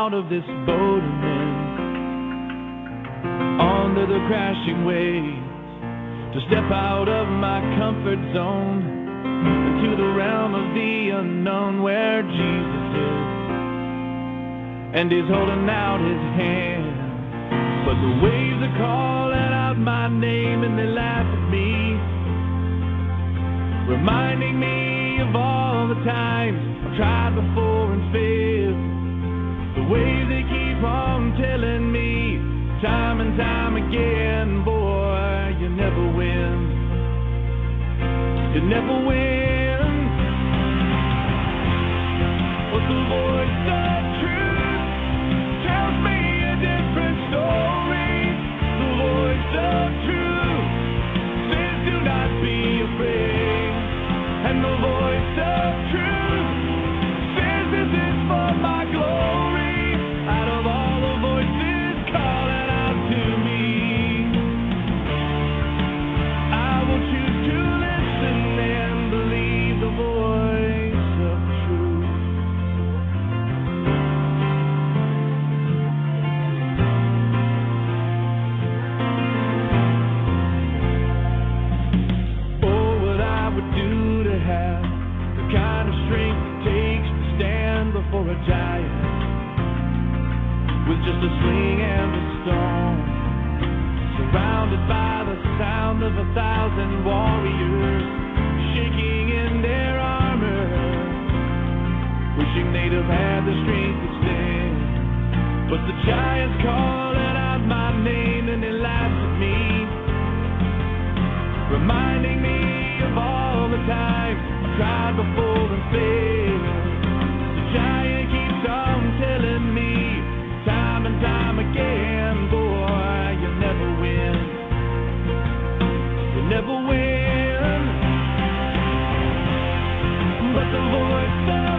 out of this boat and then onto the crashing waves. To step out of my comfort zone into the realm of the unknown where Jesus is. And he's holding out his hand. But the waves are calling out my name and they laugh at me. Reminding me of all the times I've tried before and failed. The waves they keep on telling me time and time again, boy, you never win. You never win. But the voice of truth tells me a different story. The voice of a sling and a stone, surrounded by the sound of a thousand warriors shaking in their armor, wishing they'd have had the strength to stand. But the giant's calling out my name and they laugh at me reminding me of all the times I've tried before and failed. Never win. But the voice of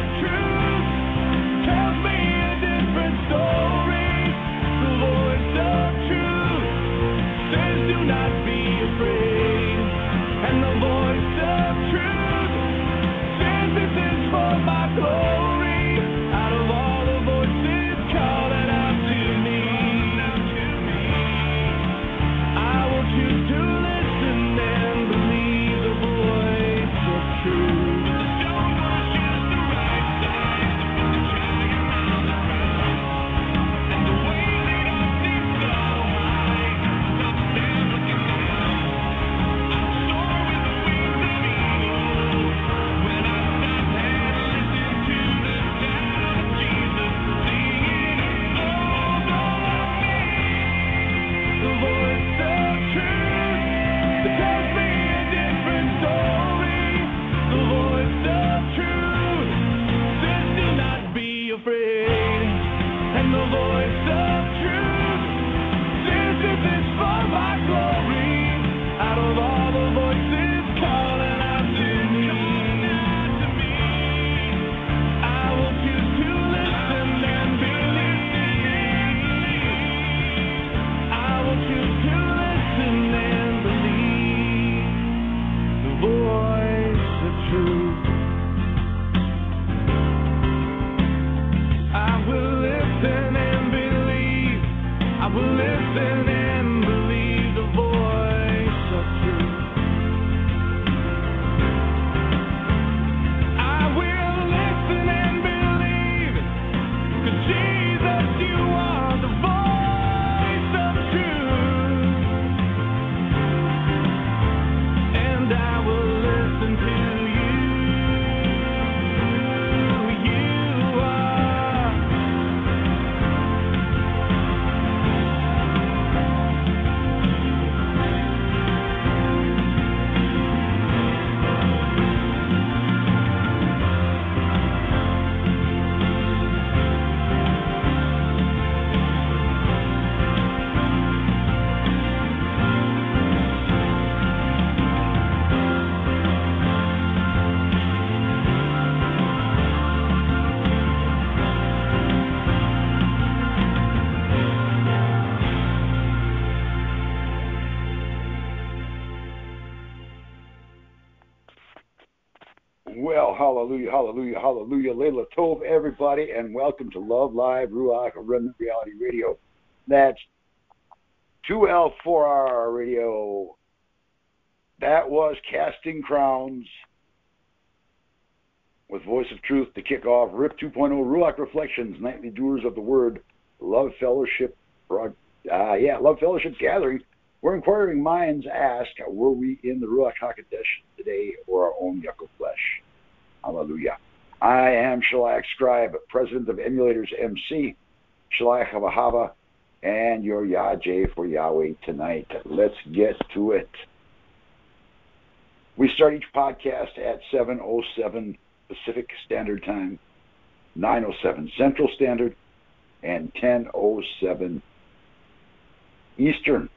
hallelujah, hallelujah, hallelujah. Layla Tov, everybody, and welcome to Love Live Ruach Remnant Reality Radio. That's 2L4R Radio. That was Casting Crowns with Voice of Truth to kick off RIP 2.0 Ruach Reflections, Nightly Doers of the Word, Love Fellowship, uh, yeah, Love Fellowship Gathering where inquiring minds ask, were we in the Ruach HaKodesh today or our own yuck of flesh? Hallelujah. I am Shaliach Scribe, president of Emulators MC, Shaliach Havahava, and your Yahjeh for Yahweh tonight. Let's get to it. We start each podcast at 7.07 Pacific Standard Time, 9.07 Central Standard, and 10.07 Eastern.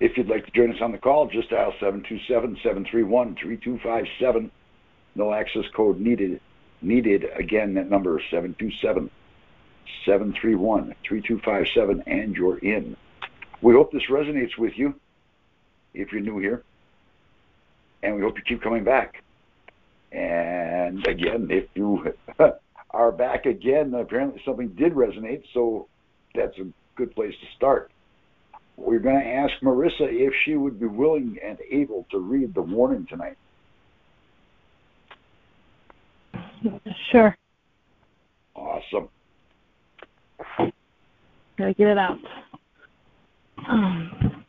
If you'd like to join us on the call, just dial 727-731-3257. No access code needed. Needed. Again, that number is 727-731-3257, and you're in. We hope this resonates with you if you're new here. And we hope you keep coming back. And again, if you are back again, apparently something did resonate, so that's a good place to start we're going to ask Marissa if she would be willing and able to read the warning tonight. Sure. Awesome. Gotta get it out. Um,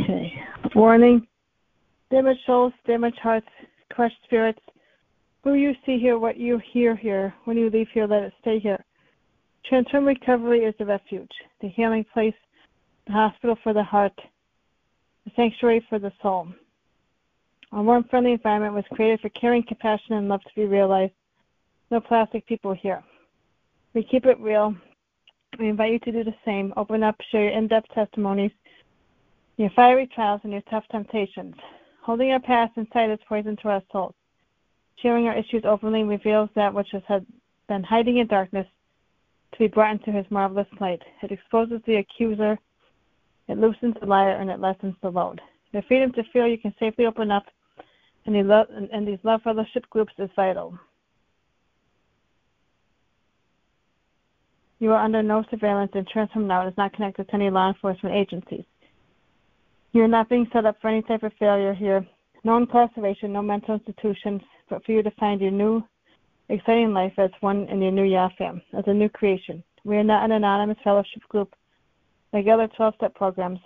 okay. Warning. Damaged souls, damaged hearts, crushed spirits, who you see here, what you hear here, when you leave here, let it stay here. Transform Recovery is the refuge, the healing place, the hospital for the heart, the sanctuary for the soul. A warm, friendly environment was created for caring, compassion, and love to be realized. No plastic people here. We keep it real. We invite you to do the same. Open up, share your in depth testimonies, your fiery trials, and your tough temptations. Holding our past inside is poison to our souls. Sharing our issues openly reveals that which has been hiding in darkness to be brought into his marvelous light. It exposes the accuser, it loosens the liar, and it lessens the load. The freedom to feel you can safely open up in, in these love fellowship groups is vital. You are under no surveillance, and Transform Now is not connected to any law enforcement agencies. You are not being set up for any type of failure here. No incarceration, no mental institutions, but for you to find your new, exciting life as one in your new Yafam, as a new creation. We are not an anonymous fellowship group like other 12 step programs.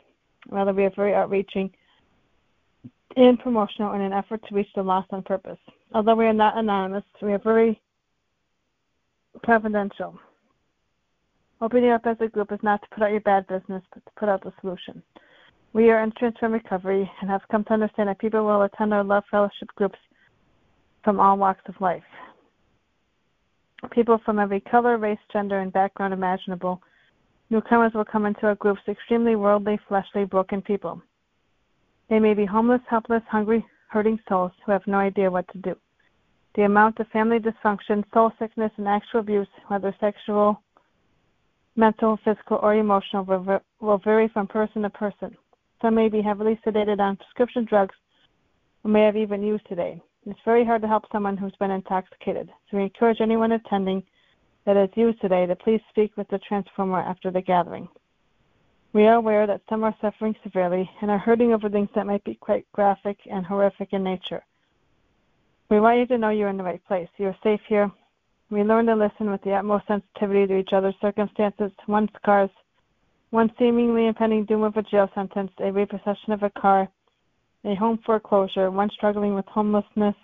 Rather, we are very outreaching and promotional in an effort to reach the lost on purpose. Although we are not anonymous, we are very confidential. Opening up as a group is not to put out your bad business, but to put out the solution. We are in Transform Recovery and have come to understand that people will attend our love fellowship groups from all walks of life. People from every color, race, gender, and background imaginable. Newcomers will come into our groups extremely worldly, fleshly, broken people. They may be homeless, helpless, hungry, hurting souls who have no idea what to do. The amount of family dysfunction, soul sickness, and actual abuse, whether sexual, mental, physical, or emotional, will, will vary from person to person. Some may be heavily sedated on prescription drugs or may have even used today. It's very hard to help someone who's been intoxicated, so we encourage anyone attending that is used today to please speak with the transformer after the gathering. We are aware that some are suffering severely and are hurting over things that might be quite graphic and horrific in nature. We want you to know you're in the right place. You're safe here. We learn to listen with the utmost sensitivity to each other's circumstances, one's scars, one seemingly impending doom of a jail sentence, a repossession of a car, a home foreclosure, one struggling with homelessness,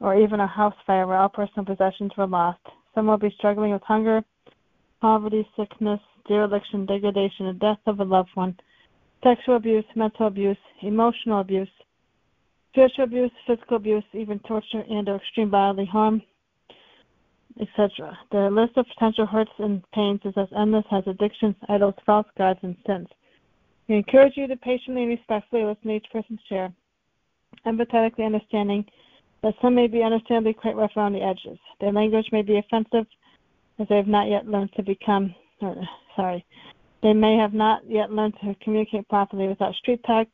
or even a house fire where all personal possessions were lost. Some will be struggling with hunger, poverty, sickness, dereliction, degradation, the death of a loved one, sexual abuse, mental abuse, emotional abuse, spiritual abuse, physical abuse, even torture and or extreme bodily harm, etc. The list of potential hurts and pains is as endless as addictions, idols, false gods, and sins. We encourage you to patiently and respectfully listen to each person's share, empathetically understanding that some may be understandably quite rough around the edges. Their language may be offensive, as they have not yet learned to become, or, sorry, They may have not yet learned to communicate properly without street talk,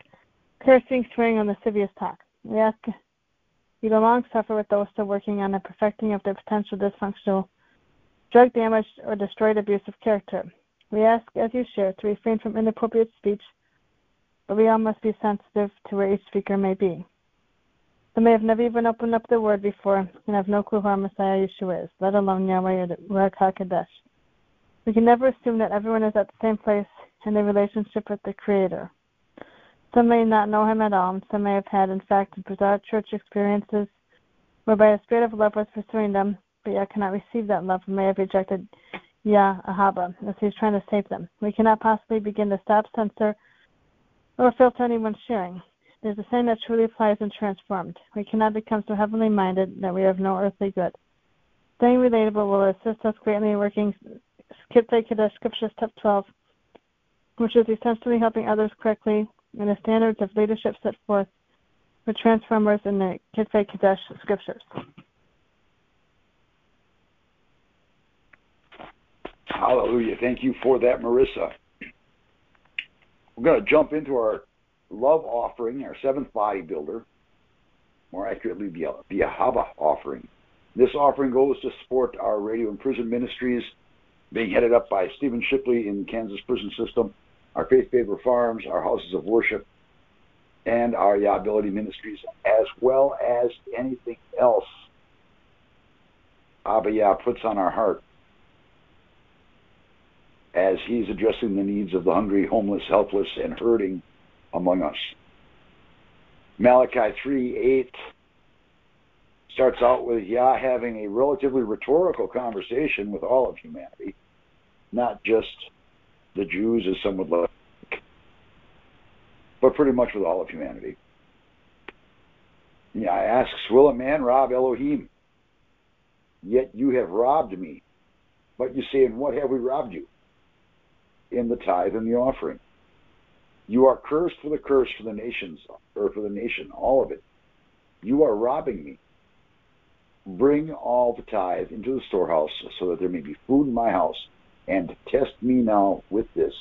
cursing, swearing, or lascivious talk. We ask you to long suffer with those still working on the perfecting of their potential dysfunctional, drug damaged, or destroyed abusive character. We ask, as you share, to refrain from inappropriate speech, but we all must be sensitive to where each speaker may be. Some may have never even opened up the word before and have no clue who our Messiah Yeshua is, let alone Yahweh or HaKodesh. We can never assume that everyone is at the same place in their relationship with the Creator. Some may not know Him at all, and some may have had, in fact, bizarre church experiences whereby a spirit of love was pursuing them, but yet cannot receive that love and may have rejected Yah Ahava as He's trying to save them. We cannot possibly begin to stop, censor, or filter anyone's sharing. It is the same that truly applies and transformed. We cannot become so heavenly minded that we have no earthly good. Staying relatable will assist us greatly in working Kitzay Kadesh Scripture Step 12, which is essentially helping others correctly in the standards of leadership set forth for transformers in the Kitzay Kadesh Scriptures. Hallelujah. Thank you for that, Marissa. We're going to jump into our love offering, our seventh bodybuilder, more accurately, the, Ahava offering. This offering goes to support our radio and prison ministries being headed up by Stephen Shipley in Kansas prison system, our Faith Favor Farms, our houses of worship, and our Yahability ministries, as well as anything else Abba Yah puts on our heart as he's addressing the needs of the hungry, homeless, helpless, and hurting among us. Malachi 3 8 starts out with Yah having a relatively rhetorical conversation with all of humanity, not just the Jews, as some would like, but pretty much with all of humanity. Yah asks, Will a man rob Elohim? Yet you have robbed me. But you say, what have we robbed you? In the tithe and the offering. You are cursed for the curse for the nations, or for the nation, all of it. You are robbing me. Bring all the tithe into the storehouse, so that there may be food in my house, and test me now with this,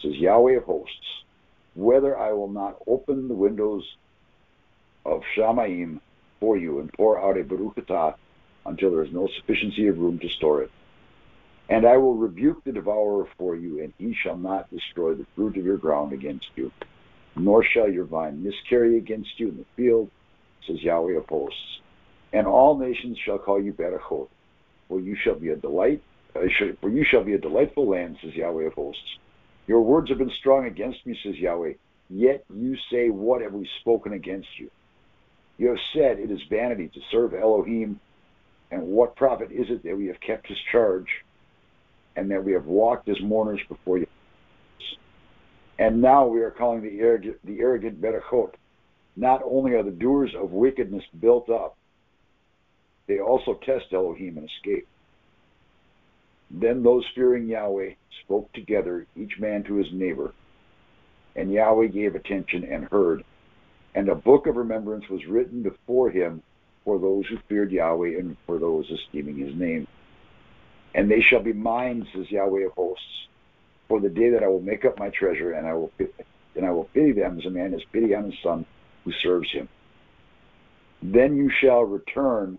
says Yahweh of hosts, whether I will not open the windows of Shamaim for you and pour out a Baruch until there is no sufficiency of room to store it. And I will rebuke the devourer for you, and he shall not destroy the fruit of your ground against you, nor shall your vine miscarry against you in the field, says Yahweh of hosts. And all nations shall call you Berachot, for you shall be a delight, uh, for you shall be a delightful land, says Yahweh of hosts. Your words have been strong against me, says Yahweh. Yet you say, What have we spoken against you? You have said, It is vanity to serve Elohim, and what profit is it that we have kept his charge? And that we have walked as mourners before you. And now we are calling the arrogant, the arrogant Berachot. Not only are the doers of wickedness built up, they also test Elohim and escape. Then those fearing Yahweh spoke together, each man to his neighbor, and Yahweh gave attention and heard. And a book of remembrance was written before him for those who feared Yahweh and for those esteeming his name and they shall be mine, says Yahweh of hosts, for the day that I will make up my treasure, and I will and I will pity them as a man has pity on his son who serves him. Then you shall return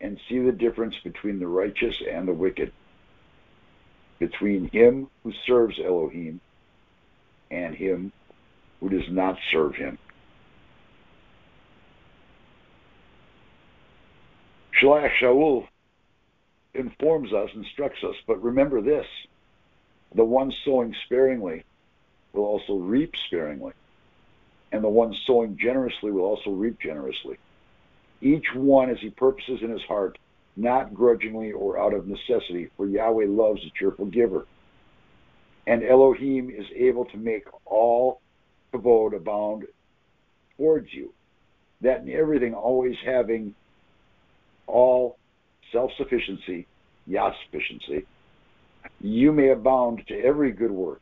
and see the difference between the righteous and the wicked, between him who serves Elohim and him who does not serve him. Shaliach Shaul informs us, instructs us. But remember this the one sowing sparingly will also reap sparingly, and the one sowing generously will also reap generously. Each one as he purposes in his heart, not grudgingly or out of necessity, for Yahweh loves a cheerful giver. And Elohim is able to make all kavod abound towards you, that in everything always having all self-sufficiency, Yah sufficiency, you may abound to every good work,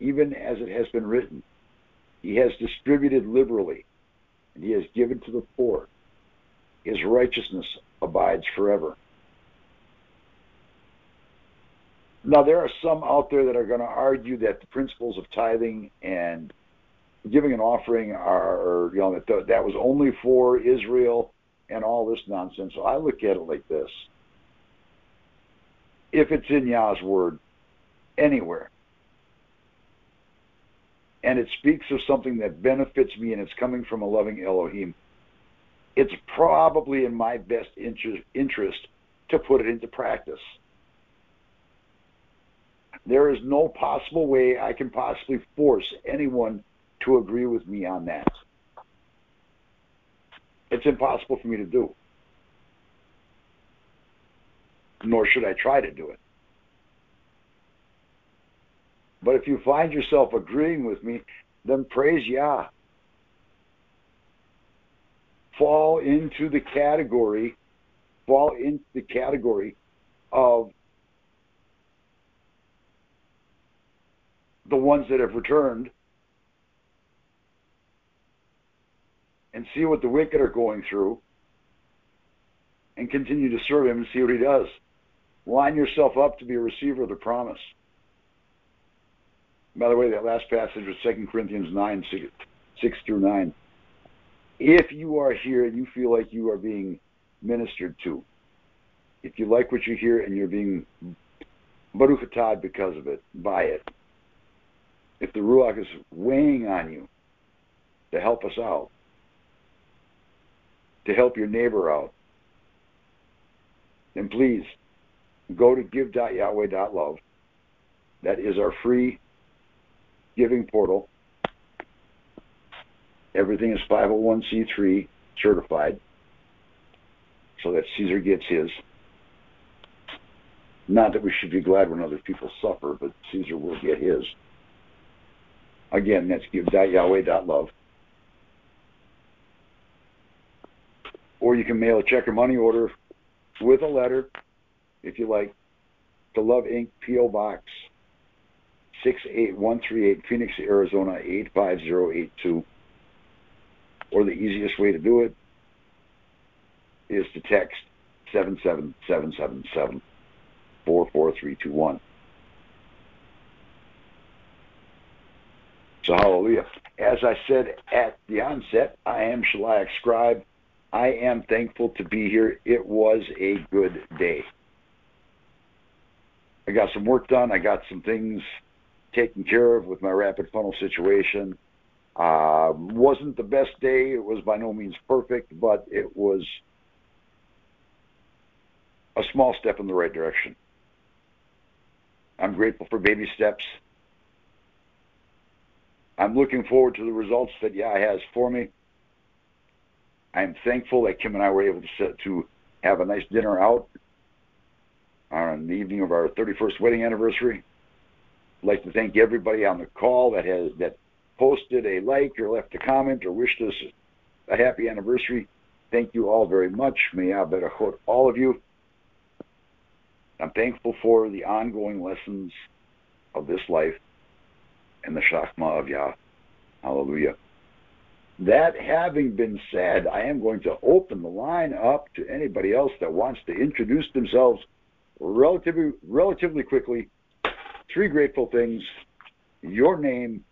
even as it has been written. He has distributed liberally, and he has given to the poor. His righteousness abides forever. Now, there are some out there that are going to argue that the principles of tithing and giving an offering are, you know, that that was only for Israel and all this nonsense. So I look at it like this. If it's in Yah's word anywhere, and it speaks of something that benefits me and it's coming from a loving Elohim, it's probably in my best interest to put it into practice. There is no possible way I can possibly force anyone to agree with me on that. It's impossible for me to do. Nor should I try to do it. But if you find yourself agreeing with me, then praise Yah. Fall into the category, fall into the category of the ones that have returned and see what the wicked are going through and continue to serve him and see what he does. Line yourself up to be a receiver of the promise. By the way, that last passage was 2 Corinthians 9, 6, 6 through 9. If you are here and you feel like you are being ministered to, if you like what you hear and you're being baruch because of it, by it, if the Ruach is weighing on you to help us out, to help your neighbor out, And please go to give.yahweh.love. That is our free giving portal. Everything is 501c3 certified so that Caesar gets his. Not that we should be glad when other people suffer, but Caesar will get his. Again, that's give.yahweh.love. Or you can mail a check or money order with a letter, if you like, to Love Inc. P.O. Box 68138, Phoenix, Arizona 85082. Or the easiest way to do it is to text 77777 44321. So hallelujah. As I said at the onset, I am Shaliach Scribe. I am thankful to be here. It was a good day. I got some work done. I got some things taken care of with my rapid funnel situation. Uh, wasn't the best day. It was by no means perfect, but it was a small step in the right direction. I'm grateful for baby steps. I'm looking forward to the results that Yah has for me. I'm thankful that Kim and I were able to set, to have a nice dinner out on the evening of our 31st wedding anniversary. I'd like to thank everybody on the call that has that posted a like or left a comment or wished us a happy anniversary. Thank you all very much. May Yah berachot all of you. I'm thankful for the ongoing lessons of this life and the Shachma of Yah. Hallelujah. That having been said, I am going to open the line up to anybody else that wants to introduce themselves relatively relatively quickly. Three grateful things. Your name.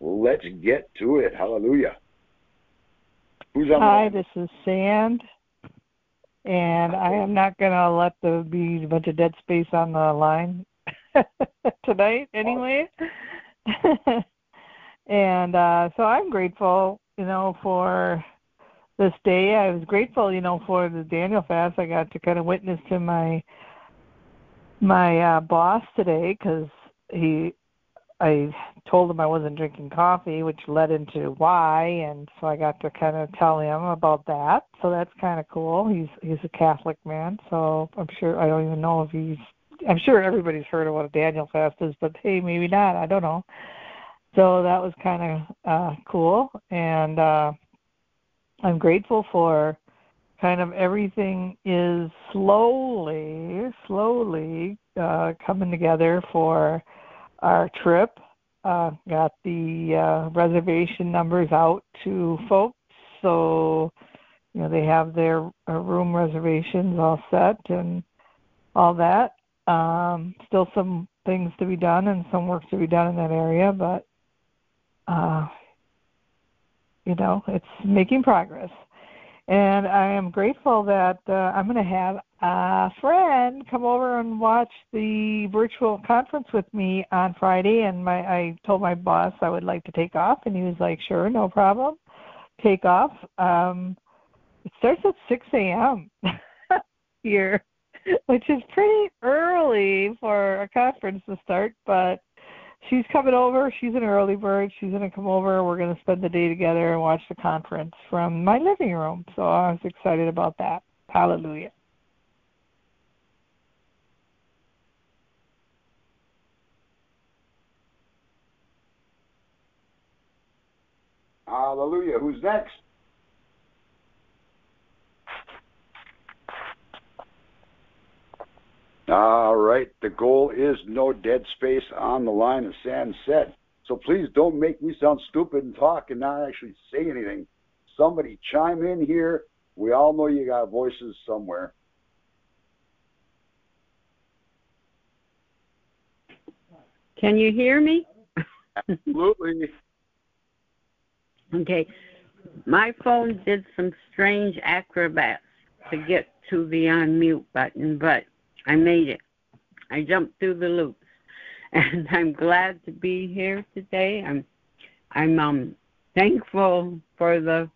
Let's get to it. Hallelujah. Who's on Hi, this is Sand. And I am not going to let there be a bunch of dead space on the line tonight oh. anyway. and uh, so I'm grateful, you know, for this day. I was grateful, you know, for the Daniel fast. I got to kind of witness to my my uh, boss today because he, I told him I wasn't drinking coffee, which led into why, and so I got to kind of tell him about that. So that's kind of cool. He's he's a Catholic man, so I'm sure I don't even know if he's I'm sure everybody's heard of what a Daniel fast is, but hey, maybe not. I don't know. So that was kind of uh, cool, and uh, I'm grateful for kind of everything is slowly, slowly uh, coming together for our trip. Uh, got the uh, reservation numbers out to folks, so you know they have their uh, room reservations all set and all that. Um, still some things to be done and some work to be done in that area, but uh, you know, it's making progress. And I am grateful that uh, I'm going to have a friend come over and watch the virtual conference with me on Friday. And my, I told my boss I would like to take off, and he was like, "Sure, no problem, take off." Um, it starts at 6 a.m. here, which is pretty early for a conference to start, but she's coming over. She's an early bird. She's going to come over. We're going to spend the day together and watch the conference from my living room. So I was excited about that. Hallelujah. Hallelujah. Who's next? All right. The goal is no dead space on the line of sand set. So please don't make me sound stupid and talk and not actually say anything. Somebody chime in here. We all know you got voices somewhere. Can you hear me? Absolutely. Okay. My phone did some strange acrobats to get to the unmute button, but I made it. I jumped through the loops. And I'm glad to be here today. I'm I'm um thankful for the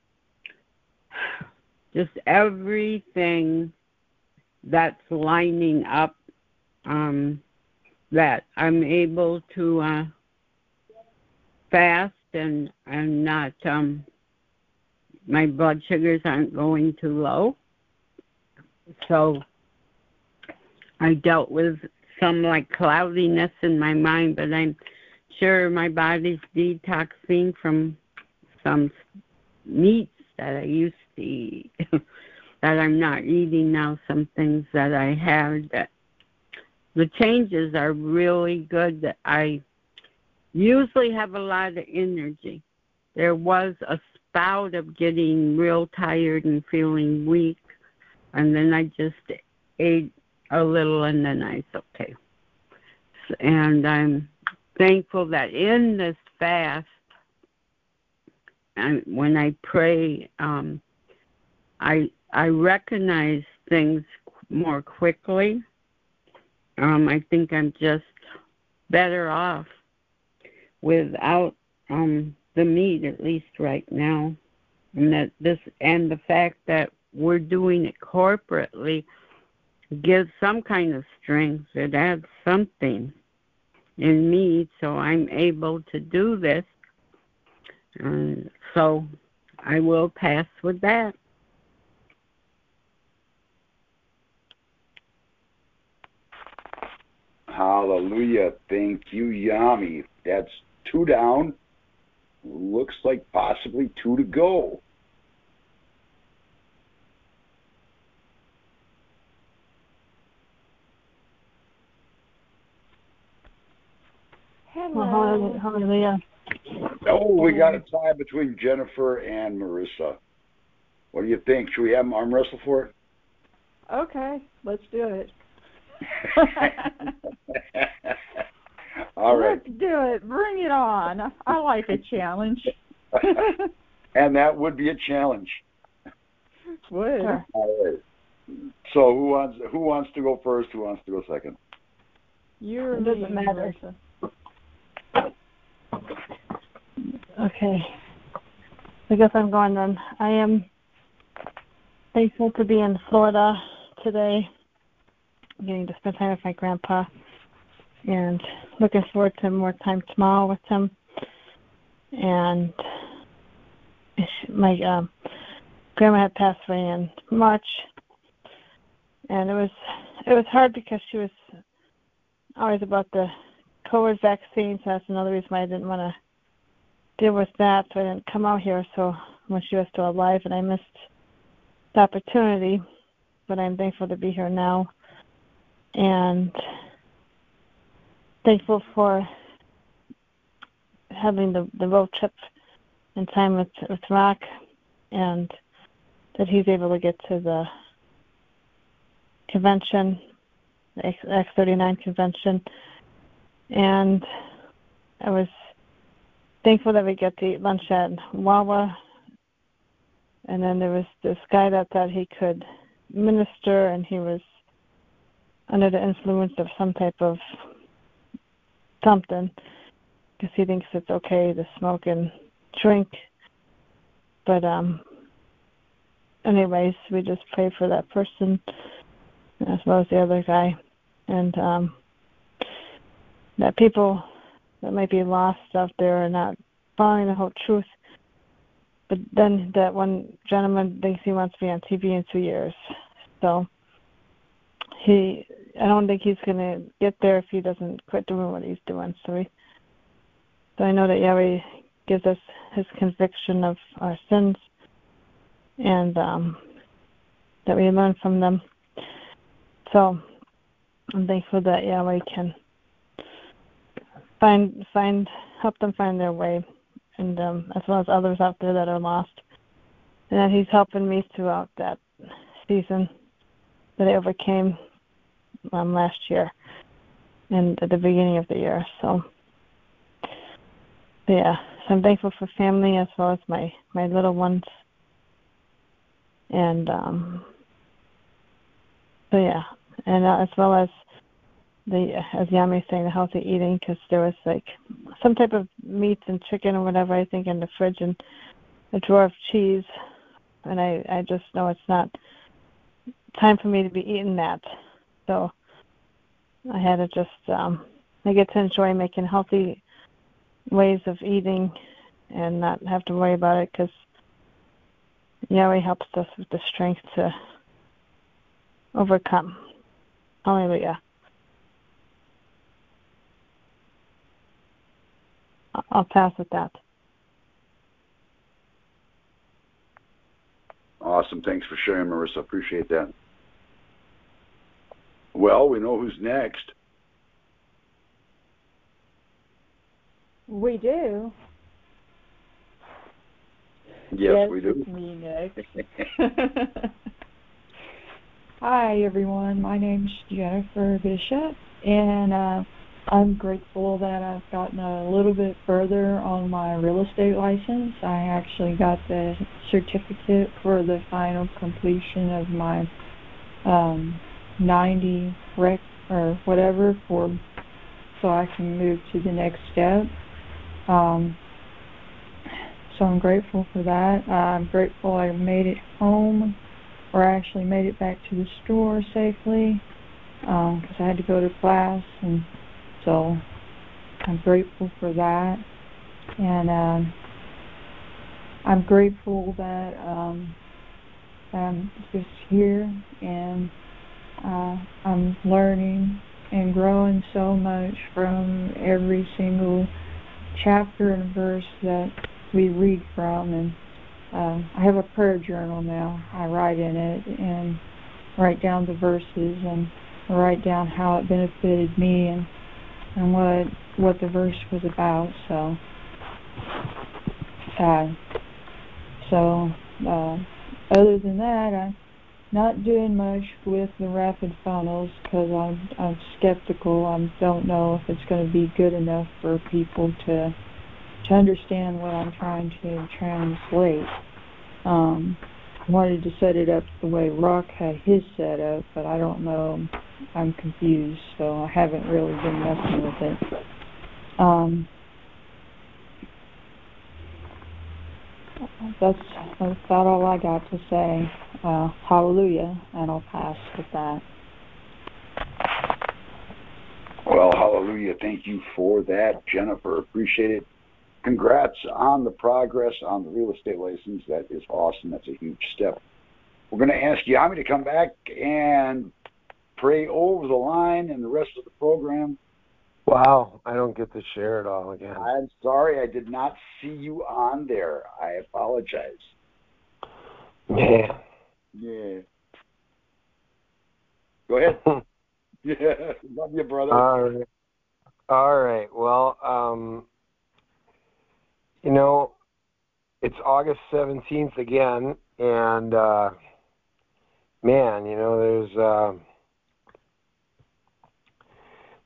just everything that's lining up um that I'm able to uh fast and and not um my blood sugars aren't going too low. So I dealt with some like cloudiness in my mind, but I'm sure my body's detoxing from some meats that I used to eat that I'm not eating now, some things that I had that the changes are really good that I usually have a lot of energy. There was a spout of getting real tired and feeling weak and then I just ate a little in the night. okay. And I'm thankful that in this fast, and when I pray, um, I I recognize things more quickly. Um, I think I'm just better off without um, the meat, at least right now, and that this and the fact that we're doing it corporately gives some kind of strength. It adds something in me so I'm able to do this. Uh, so I will pass with that. Hallelujah. Thank you, Yami. That's two down. Looks like possibly two to go. Well, hallelujah. Oh, we got a tie between Jennifer and Marissa. What do you think? Should we have them arm wrestle for it? Okay, let's do it. All right. Let's do it. Bring it on. I like a challenge. and that would be a challenge. Would. All right. So who wants who wants to go first? Who wants to go second? You're It doesn't matter. Marissa. Okay. I guess I'm going then. I am thankful to be in Florida today, I'm getting to spend time with my grandpa, and looking forward to more time tomorrow with him. And my um, grandma had passed away in March, and it was it was hard because she was always about the COVID vaccine, so that's another reason why I didn't want to deal with that. So I didn't come out here. So when she was still alive, and I missed the opportunity, but I'm thankful to be here now, and thankful for having the the road trip and time with with Rock, and that he's able to get to the convention the X, X39 convention, and I was thankful that we got to eat lunch at Wawa. And then there was this guy that thought he could minister, and he was under the influence of some type of something because he thinks it's okay to smoke and drink. But um, anyways, we just pray for that person as well as the other guy, and um, that people that might be lost out there are not following the whole truth. But then that one gentleman thinks he wants to be on TV in two years, so he I don't think he's gonna get there if he doesn't quit doing what he's doing. So so I know that Yahweh gives us his conviction of our sins and um that we learn from them. So I'm thankful that Yahweh can find find help them find their way and um as well as others out there that are lost. And that he's helping me throughout that season that I overcame um, last year and at the beginning of the year. So, yeah, so I'm thankful for family as well as my my little ones. And um, so yeah, and uh, as well as the as Yami saying the healthy eating because there was like some type of meats and chicken or whatever I think in the fridge and a drawer of cheese, and I I just know it's not time for me to be eating that. So I had to just um I get to enjoy making healthy ways of eating and not have to worry about it because Yahweh helps us with the strength to overcome. Hallelujah. I'll pass with that. Awesome. Thanks for sharing, Marissa. Appreciate that. Well, we know who's next. We do. Yes, we do. It's me next. Hi, everyone. My name's Jennifer Bishop, and uh, I'm grateful that I've gotten a little bit further on my real estate license. I actually got the certificate for the final completion of my um, 90 rec or whatever for so I can move to the next step. Um, so I'm grateful for that. I'm grateful I made it home, or I actually made it back to the store safely because I had to go to class, and so I'm grateful for that. And um, I'm grateful that um, I'm just here and uh, I'm learning and growing so much from every single chapter and verse that we read from and um, I have a prayer journal now. I write in it and write down the verses and write down how it benefited me and and what what the verse was about. So, uh, so uh, other than that, I'm not doing much with the rapid funnels because I'm I'm skeptical. I don't know if it's going to be good enough for people to to understand what I'm trying to translate. Um, wanted to set it up the way Rock had his set up, but I don't know. I'm confused, so I haven't really been messing with it. Um, that's that's about all I got to say. Uh, hallelujah, and I'll pass with that. Well, hallelujah. Thank you for that, Jennifer. Appreciate it. Congrats on the progress on the real estate license. That is awesome. That's a huge step. We're going to ask Yami to come back and pray over the line and the rest of the program. Wow, I don't get to share it all again. I'm sorry I did not see you on there. I apologize. Yeah. Yeah. Go ahead. yeah. Love you, brother. All right. All right. Well, um, you know, it's August 17th again, and uh, man, you know, there's uh,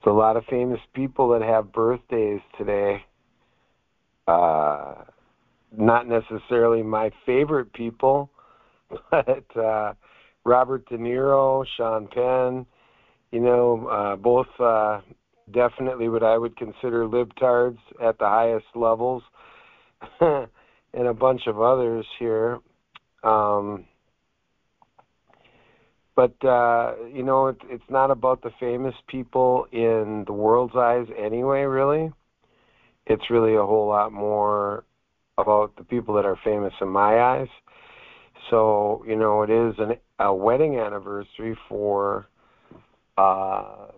a lot of famous people that have birthdays today. Uh, not necessarily my favorite people, but uh, Robert De Niro, Sean Penn, you know, uh, both uh, definitely what I would consider libtards at the highest levels, and a bunch of others here. Um, but uh, you know, it, it's not about the famous people in the world's eyes anyway. Really, it's really a whole lot more about the people that are famous in my eyes. So you know, it is an, a wedding anniversary for uh,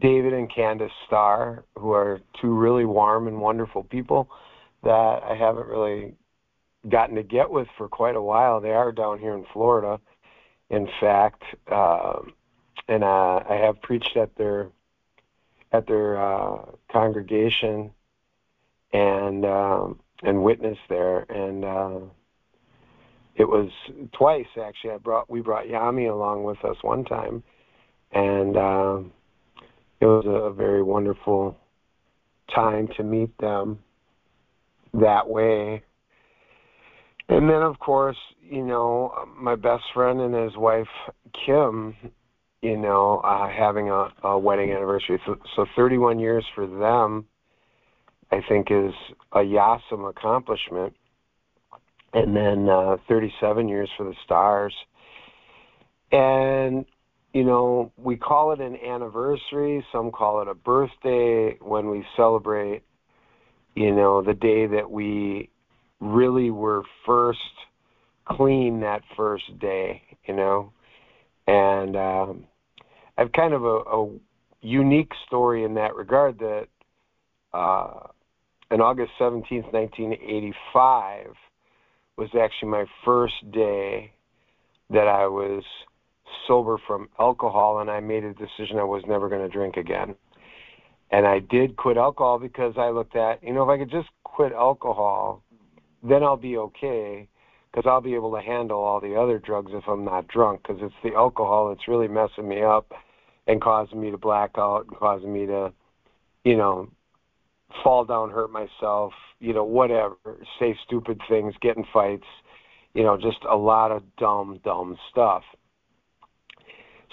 David and Candace Starr, who are two really warm and wonderful people that I haven't really gotten to get with for quite a while. They are down here in Florida, in fact, uh, and uh, I have preached at their at their uh, congregation and um, and witnessed there, and uh, it was twice actually. I brought we brought Yami along with us one time, and uh, it was a very wonderful time to meet them that way. And then, of course, you know, my best friend and his wife, Kim, you know, uh, having a, a wedding anniversary. So, so 31 years for them, I think, is a Yasam accomplishment. And then uh, 37 years for the Starrs. And, you know, we call it an anniversary. Some call it a birthday when we celebrate you know, the day that we really were first clean that first day, you know. And um, I've kind of a, a unique story in that regard that uh, on August 17th, 1985 was actually my first day that I was sober from alcohol, and I made a decision I was never going to drink again and I did quit alcohol because I looked at, you know, if I could just quit alcohol, then I'll be okay because I'll be able to handle all the other drugs if I'm not drunk because it's the alcohol that's really messing me up and causing me to black out and causing me to, you know, fall down, hurt myself, you know, whatever, say stupid things, get in fights, you know, just a lot of dumb, dumb stuff.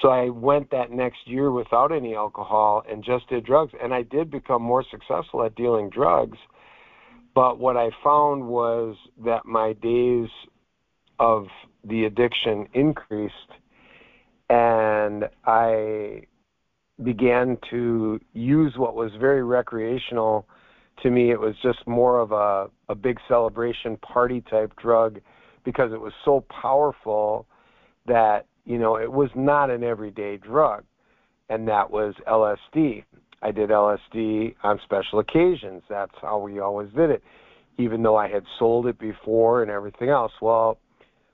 So I went that next year without any alcohol and just did drugs. And I did become more successful at dealing drugs. But what I found was that my days of the addiction increased. And I began to use what was very recreational to me. It was just more of a, a big celebration party type drug because it was so powerful that you know, it was not an everyday drug, and that was LSD. I did LSD on special occasions. That's how we always did it, even though I had sold it before and everything else. Well,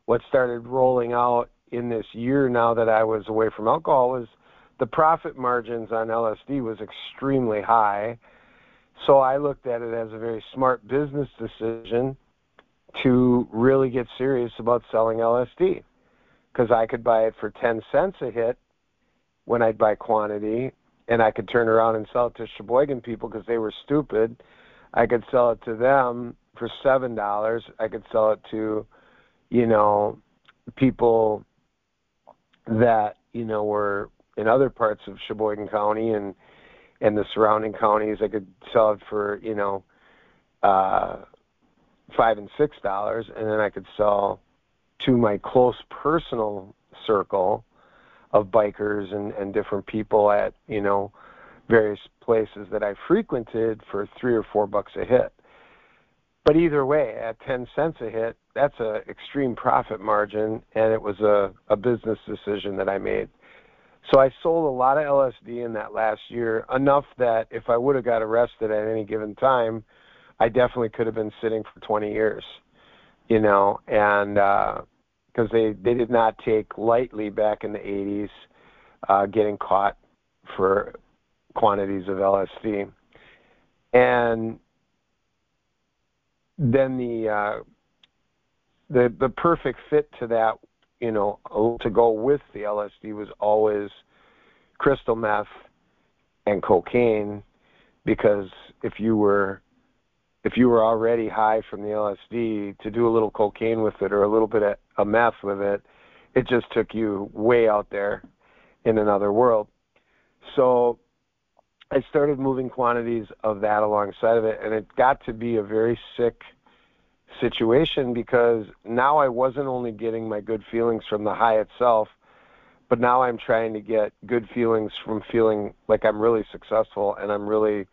what started rolling out in this year now that I was away from alcohol was the profit margins on LSD was extremely high. So I looked at it as a very smart business decision to really get serious about selling LSD because I could buy it for 10 cents a hit when I'd buy quantity, and I could turn around and sell it to Sheboygan people because they were stupid. I could sell it to them for seven dollars. I could sell it to, you know, people that you know were in other parts of Sheboygan County and and the surrounding counties. I could sell it for you know uh, five and six dollars, and then I could sell to my close personal circle of bikers and, and different people at, you know, various places that I frequented for three or four bucks a hit. But either way, at 10 cents a hit, that's an extreme profit margin, and it was a, a business decision that I made. So I sold a lot of LSD in that last year, enough that if I would have got arrested at any given time, I definitely could have been sitting for 20 years, you know, and uh, because they they did not take lightly back in the 80s uh, getting caught for quantities of LSD, and then the uh, the the perfect fit to that, you know, to go with the LSD was always crystal meth and cocaine because if you were if you were already high from the LSD to do a little cocaine with it or a little bit of, a meth with it, it just took you way out there in another world. So I started moving quantities of that alongside of it, and it got to be a very sick situation because now I wasn't only getting my good feelings from the high itself, but now I'm trying to get good feelings from feeling like I'm really successful and I'm really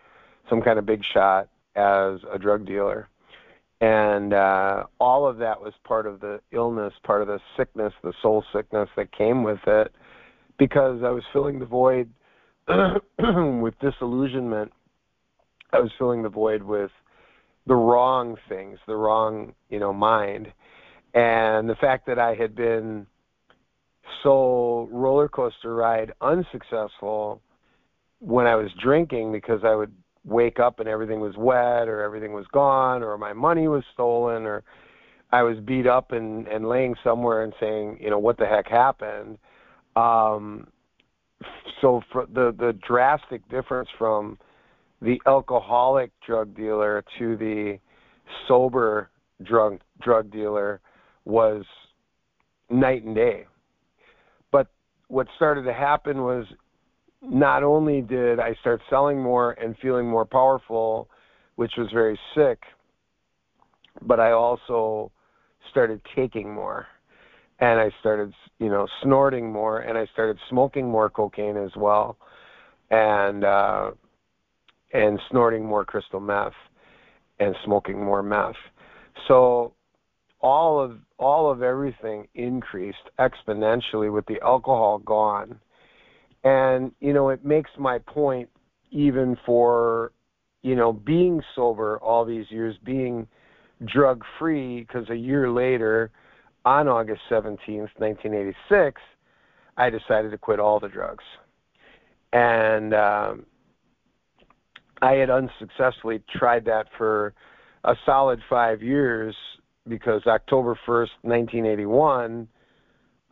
some kind of big shot as a drug dealer. And uh, all of that was part of the illness, part of the sickness, the soul sickness that came with it, because I was filling the void with disillusionment, I was filling the void with the wrong things, the wrong, you know, mind. And the fact that I had been so roller coaster ride unsuccessful when I was drinking because I would wake up and everything was wet or everything was gone or my money was stolen or I was beat up and, and laying somewhere and saying, you know, what the heck happened. Um, so for the the drastic difference from the alcoholic drug dealer to the sober drug drug dealer was night and day. But what started to happen was not only did I start selling more and feeling more powerful, which was very sick, but I also started taking more and I started, you know, snorting more, and I started smoking more cocaine as well, and uh, and snorting more crystal meth, and smoking more meth. So all of all of everything increased exponentially with the alcohol gone, and you know it makes my point even for you know being sober all these years, being drug free, because a year later on August 17th, 1986, I decided to quit all the drugs. And um, I had unsuccessfully tried that for a solid five years because October 1st, 1981,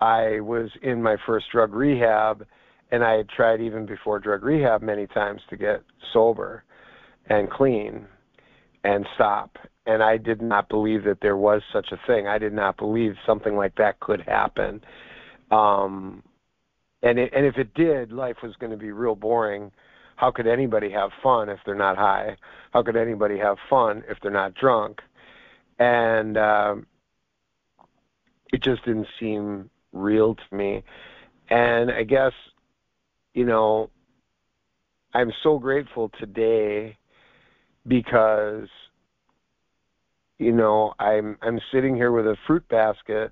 I was in my first drug rehab, and I had tried even before drug rehab many times to get sober and clean and stop and I did not believe that there was such a thing. I did not believe something like that could happen. Um, and it, and if it did, life was going to be real boring. How could anybody have fun if they're not high? How could anybody have fun if they're not drunk? And um, it just didn't seem real to me. And I guess, you know, I'm so grateful today because you know, I'm I'm sitting here with a fruit basket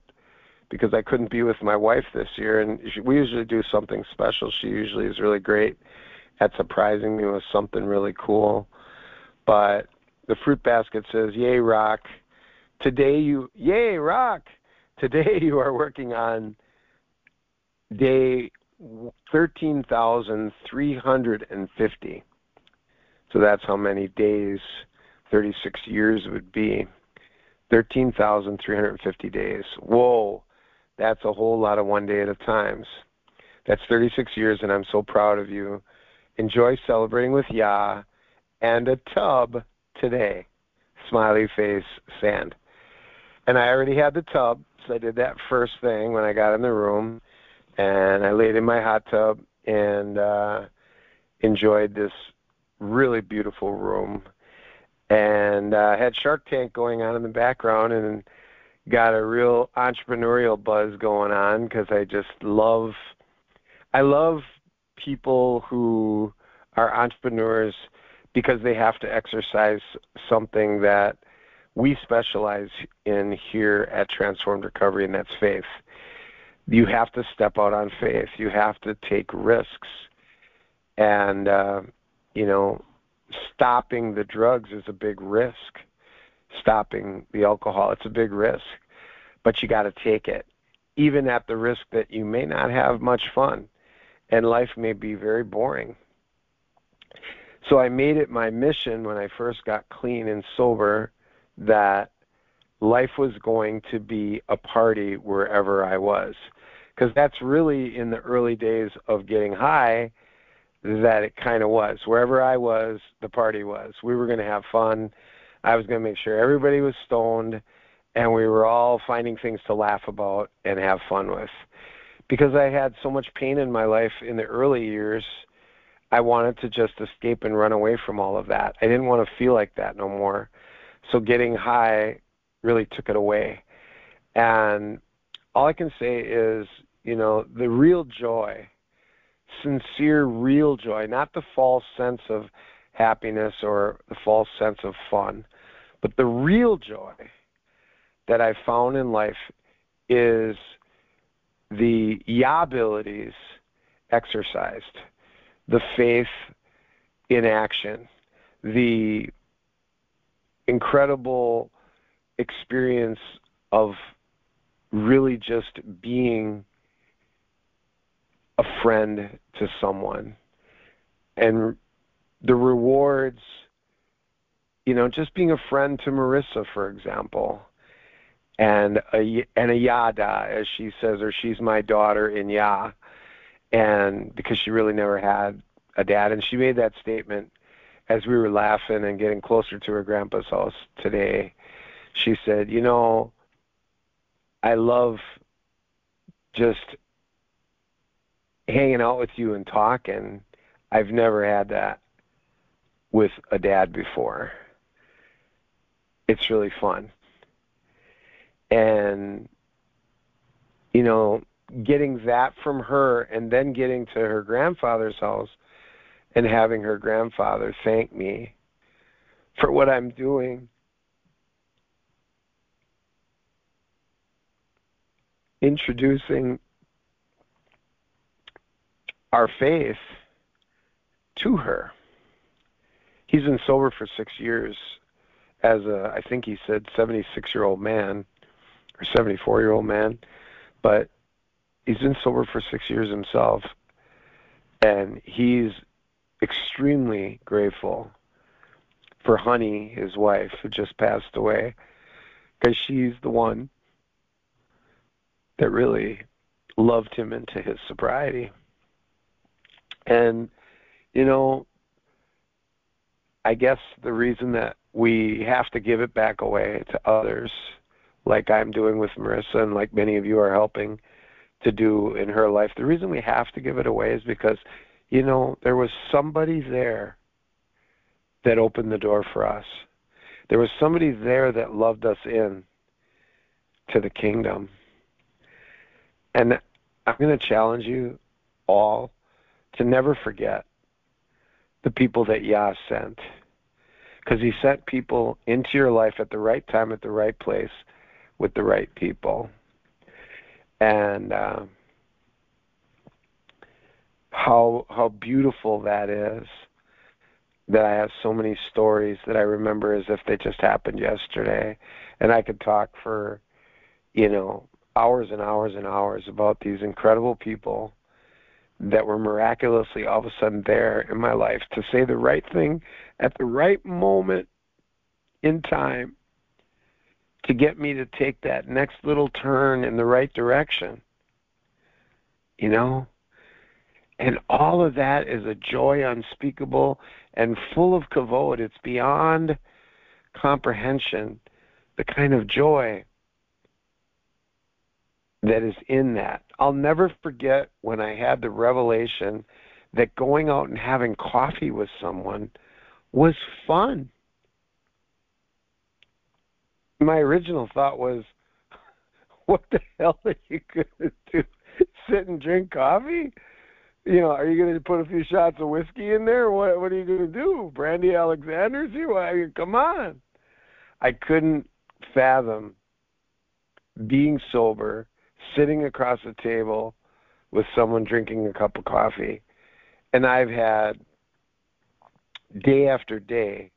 because I couldn't be with my wife this year, and she, we usually do something special. She usually is really great at surprising me with something really cool. But the fruit basket says, "Yay, rock! Today you, yay, rock! Today you are working on day thirteen thousand three hundred and fifty. So that's how many days." 36 years would be 13,350 days. Whoa, that's a whole lot of one day at a time. That's 36 years, and I'm so proud of you. Enjoy celebrating with Yah and a tub today. Smiley face, sand. And I already had the tub, so I did that first thing when I got in the room, and I laid in my hot tub and uh, enjoyed this really beautiful room and uh, had Shark Tank going on in the background, and got a real entrepreneurial buzz going on because I just love, I love people who are entrepreneurs because they have to exercise something that we specialize in here at Transformed Recovery, and that's faith. You have to step out on faith. You have to take risks, and uh, you know stopping the drugs is a big risk. Stopping the alcohol, it's a big risk, but you got to take it, even at the risk that you may not have much fun and life may be very boring. So I made it my mission when I first got clean and sober that life was going to be a party wherever I was. Because that's really in the early days of getting high that it kind of was. Wherever I was, the party was. We were going to have fun. I was going to make sure everybody was stoned and we were all finding things to laugh about and have fun with. Because I had so much pain in my life in the early years, I wanted to just escape and run away from all of that. I didn't want to feel like that no more. So getting high really took it away. And all I can say is, you know, the real joy, sincere, real joy, not the false sense of happiness or the false sense of fun, but the real joy that I found in life is the Yah abilities exercised, the faith in action, the incredible experience of really just being a friend to someone. And the rewards you know just being a friend to marissa for example and a and a yada as she says or she's my daughter in yah and because she really never had a dad. And she made that statement as we were laughing and getting closer to her grandpa's house today. She said you know i love just hanging out with you and talking i've never had that with a dad before. It's really fun. And you know getting that from her and then getting to her grandfather's house and having her grandfather thank me for what I'm doing. Introducing our faith to her he's been sober for 6 years as a I think he said 76 year old man or 74 year old man, but he's been sober for six years himself, and he's extremely grateful for Honey, his wife, who just passed away, because she's the one that really loved him into his sobriety. And, you know, I guess the reason that we have to give it back away to others like I'm doing with Marissa and like many of you are helping to do in her life. The reason we have to give it away is because, you know, there was somebody there that opened the door for us. There was somebody there that loved us in to the kingdom. And I'm going to challenge you all to never forget the people that Yah sent. Because he sent people into your life at the right time, at the right place, with the right people. And uh, how how beautiful that is that I have so many stories that I remember as if they just happened yesterday and I could talk for you know hours and hours and hours about these incredible people that were miraculously all of a sudden there in my life to say the right thing at the right moment in time to get me to take that next little turn in the right direction. You know? And all of that is a joy unspeakable and full of kavod. It's beyond comprehension, the kind of joy that is in that. I'll never forget when I had the revelation that going out and having coffee with someone was fun my original thought was, what the hell are you gonna do? Sit and drink coffee? You know, are you gonna put a few shots of whiskey in there? What What are you gonna do? Brandy Alexander's here? I come on. I couldn't fathom being sober, sitting across a table with someone drinking a cup of coffee, and I've had day after day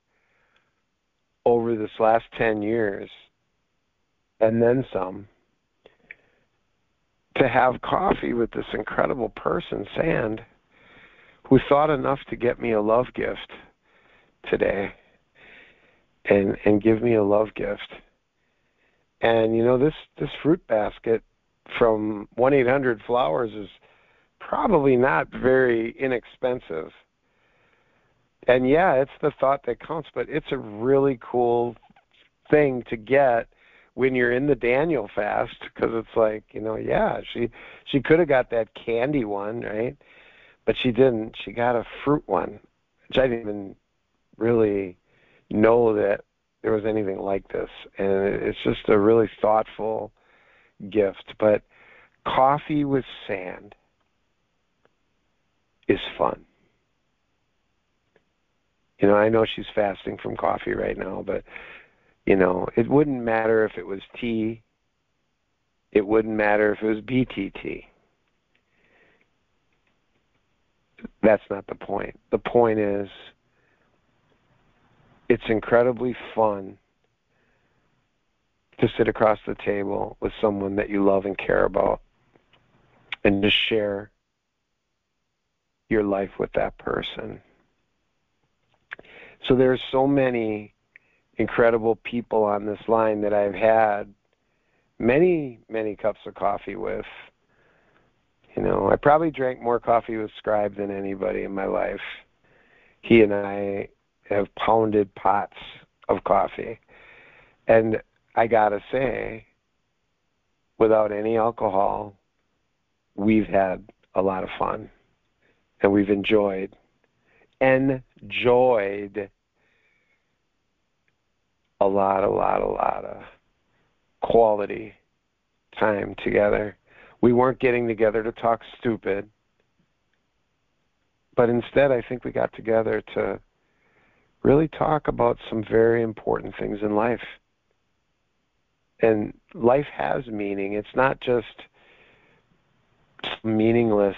over this last 10 years and then some to have coffee with this incredible person, Sand, who thought enough to get me a love gift today and and give me a love gift. And you know this this fruit basket from 1-800 flowers is probably not very inexpensive. And yeah, it's the thought that counts, but it's a really cool thing to get when you're in the Daniel fast because it's like, you know, yeah, she she could have got that candy one, right? But she didn't. She got a fruit one, which I didn't even really know that there was anything like this. And it's just a really thoughtful gift, but coffee with sand is fun. You know, I know she's fasting from coffee right now, but you know, it wouldn't matter if it was tea. It wouldn't matter if it was BTT. That's not the point. The point is it's incredibly fun to sit across the table with someone that you love and care about and just share your life with that person. So there are so many incredible people on this line that I've had many, many cups of coffee with. You know, I probably drank more coffee with Scribe than anybody in my life. He and I have pounded pots of coffee. And I gotta say, without any alcohol, we've had a lot of fun and we've enjoyed enjoyed a lot, a lot, a lot of quality time together. We weren't getting together to talk stupid, but instead, I think we got together to really talk about some very important things in life. And life has meaning. It's not just meaningless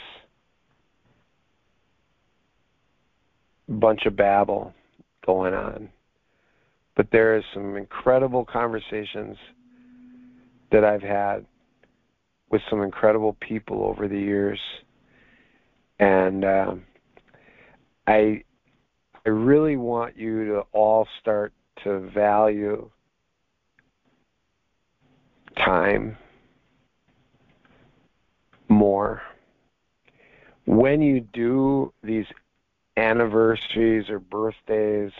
bunch of babble going on. But there is some incredible conversations that I've had with some incredible people over the years, and um, I I really want you to all start to value time more. When you do these anniversaries or birthdays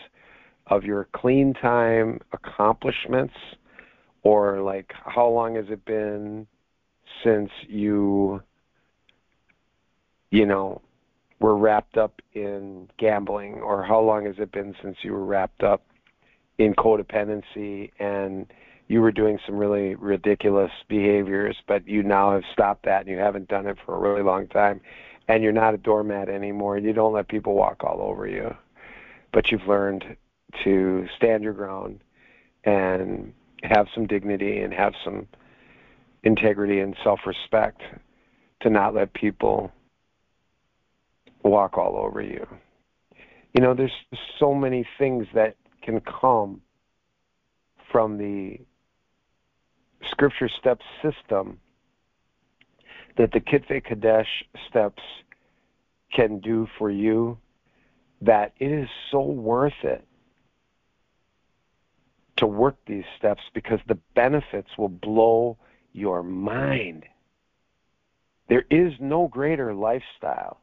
of your clean time accomplishments, or like how long has it been since you, you know, were wrapped up in gambling, or how long has it been since you were wrapped up in codependency and you were doing some really ridiculous behaviors, but you now have stopped that and you haven't done it for a really long time, and you're not a doormat anymore. You don't let people walk all over you, but you've learned to stand your ground and have some dignity and have some integrity and self-respect to not let people walk all over you. You know, there's so many things that can come from the scripture steps system that the Kitve Kadesh steps can do for you that it is so worth it to work these steps because the benefits will blow your mind. There is no greater lifestyle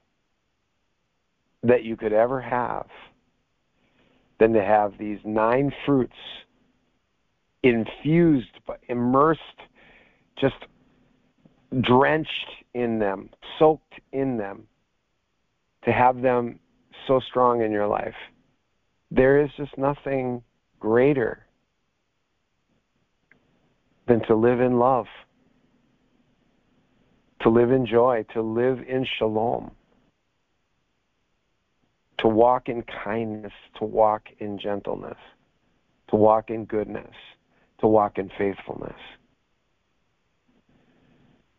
that you could ever have than to have these nine fruits infused, immersed, just drenched in them, soaked in them, to have them so strong in your life. There is just nothing greater than to live in love, to live in joy, to live in shalom to walk in kindness, to walk in gentleness, to walk in goodness, to walk in faithfulness.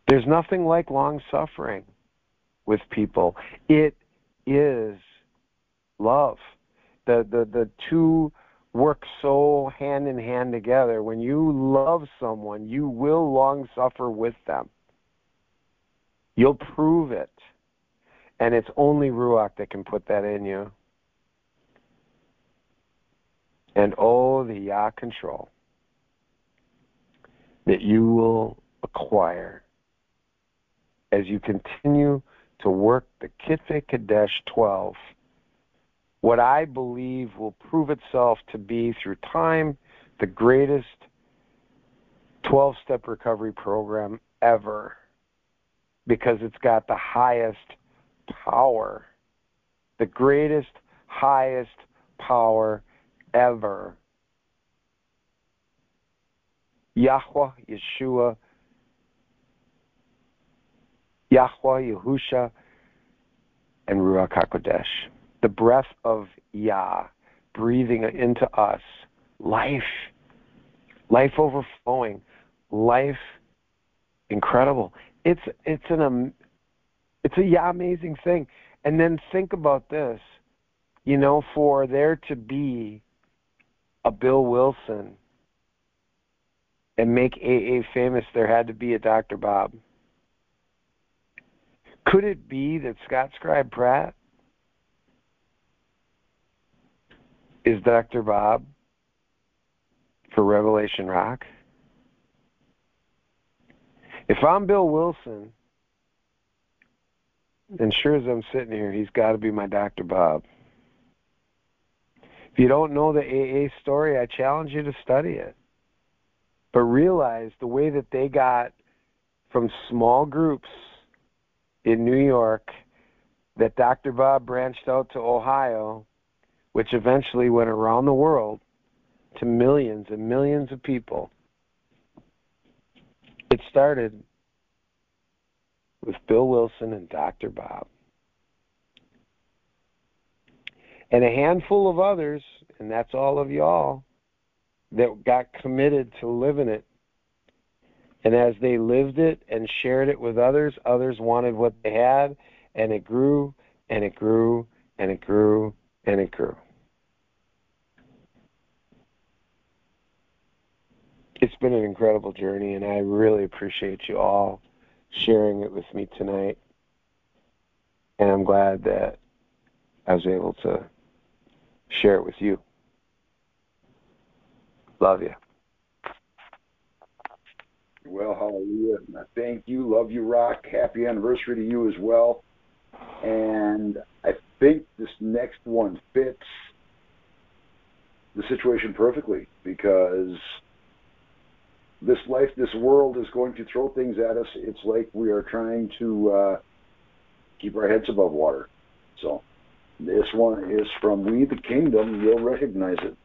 There's nothing like long suffering with people. It is love. The, the, the two work so hand in hand together. When you love someone, you will long suffer with them. You'll prove it. And it's only Ruach that can put that in you. And oh, the Yah control that you will acquire as you continue to work the Kitve Kadesh 12, what I believe will prove itself to be through time the greatest 12 step recovery program ever because it's got the highest power, the greatest, highest power ever. Yahweh, Yeshua, Yahweh, Yahusha, and Ruach HaKodesh. The breath of Yah breathing into us life, life overflowing, life incredible. It's it's an it's a yeah amazing thing. And then think about this, you know, for there to be a Bill Wilson and make AA famous, there had to be a Dr. Bob. Could it be that Scott Scribe Pratt is Dr. Bob for Revelation Rock? If I'm Bill Wilson, then sure as I'm sitting here, he's got to be my Dr. Bob. If you don't know the AA story, I challenge you to study it. But realize the way that they got from small groups in New York that Dr. Bob branched out to Ohio, which eventually went around the world to millions and millions of people. It started with Bill Wilson and Dr. Bob. And a handful of others, and that's all of y'all, that got committed to living it. And as they lived it and shared it with others, others wanted what they had, and it grew, and it grew, and it grew, and it grew. It's been an incredible journey, and I really appreciate you all sharing it with me tonight. And I'm glad that I was able to share it with you. Love you. Well, hallelujah. Thank you. Love you, Rock. Happy anniversary to you as well. And I think this next one fits the situation perfectly because this life, this world is going to throw things at us. It's like we are trying to uh, keep our heads above water. So this one is from We the Kingdom. You'll recognize it.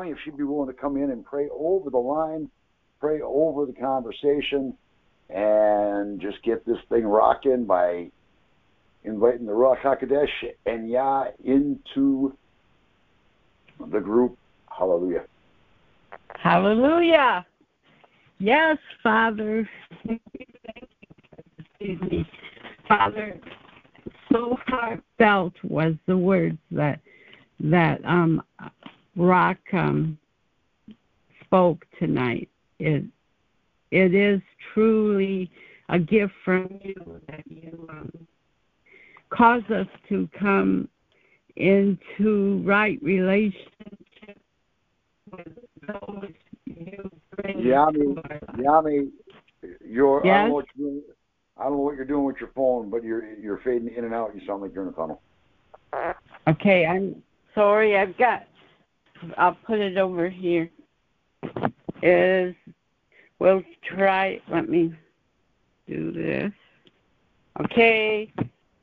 Yami if she'd be willing to come in and pray over the line, pray over the conversation, and just get this thing rocking by inviting the Ruach HaKodesh and Yah into the group. Hallelujah. Hallelujah. Yes, Father. Excuse me. Father, so heartfelt was the words that that um Rock um spoke tonight. It it is truly a gift from you that you um, cause us to come into right relationship with those you bring Yami, to our life. Yami, you're, I, Yes? don't know what you're doing, I don't know what you're doing with your phone, but you're you're fading in and out. You sound like you're in a tunnel. Okay, I'm sorry. I've got. I'll put it over here. Is we'll try. Let me do this. Okay,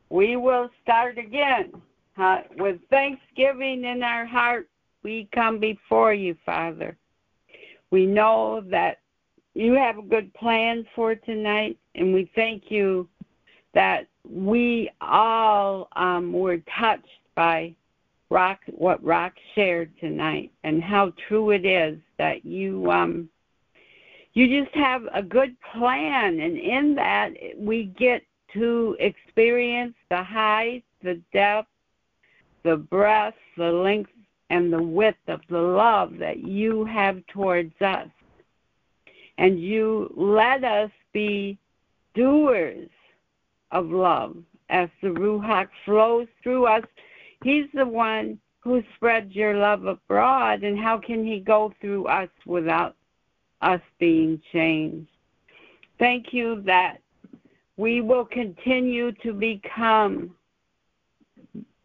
we will start again. With thanksgiving in our heart, we come before you, Father. We know that you have a good plan for tonight, and we thank you that we all um, were touched by Rock, what Rock shared tonight, and how true it is that you um, you just have a good plan, and in that we get to experience the height, the depth, the breadth, the length, and the width of the love that you have towards us. And you let us be doers of love as the Ruach flows through us. He's the one who spreads your love abroad, and how can he go through us without us being changed? Thank you that we will continue to become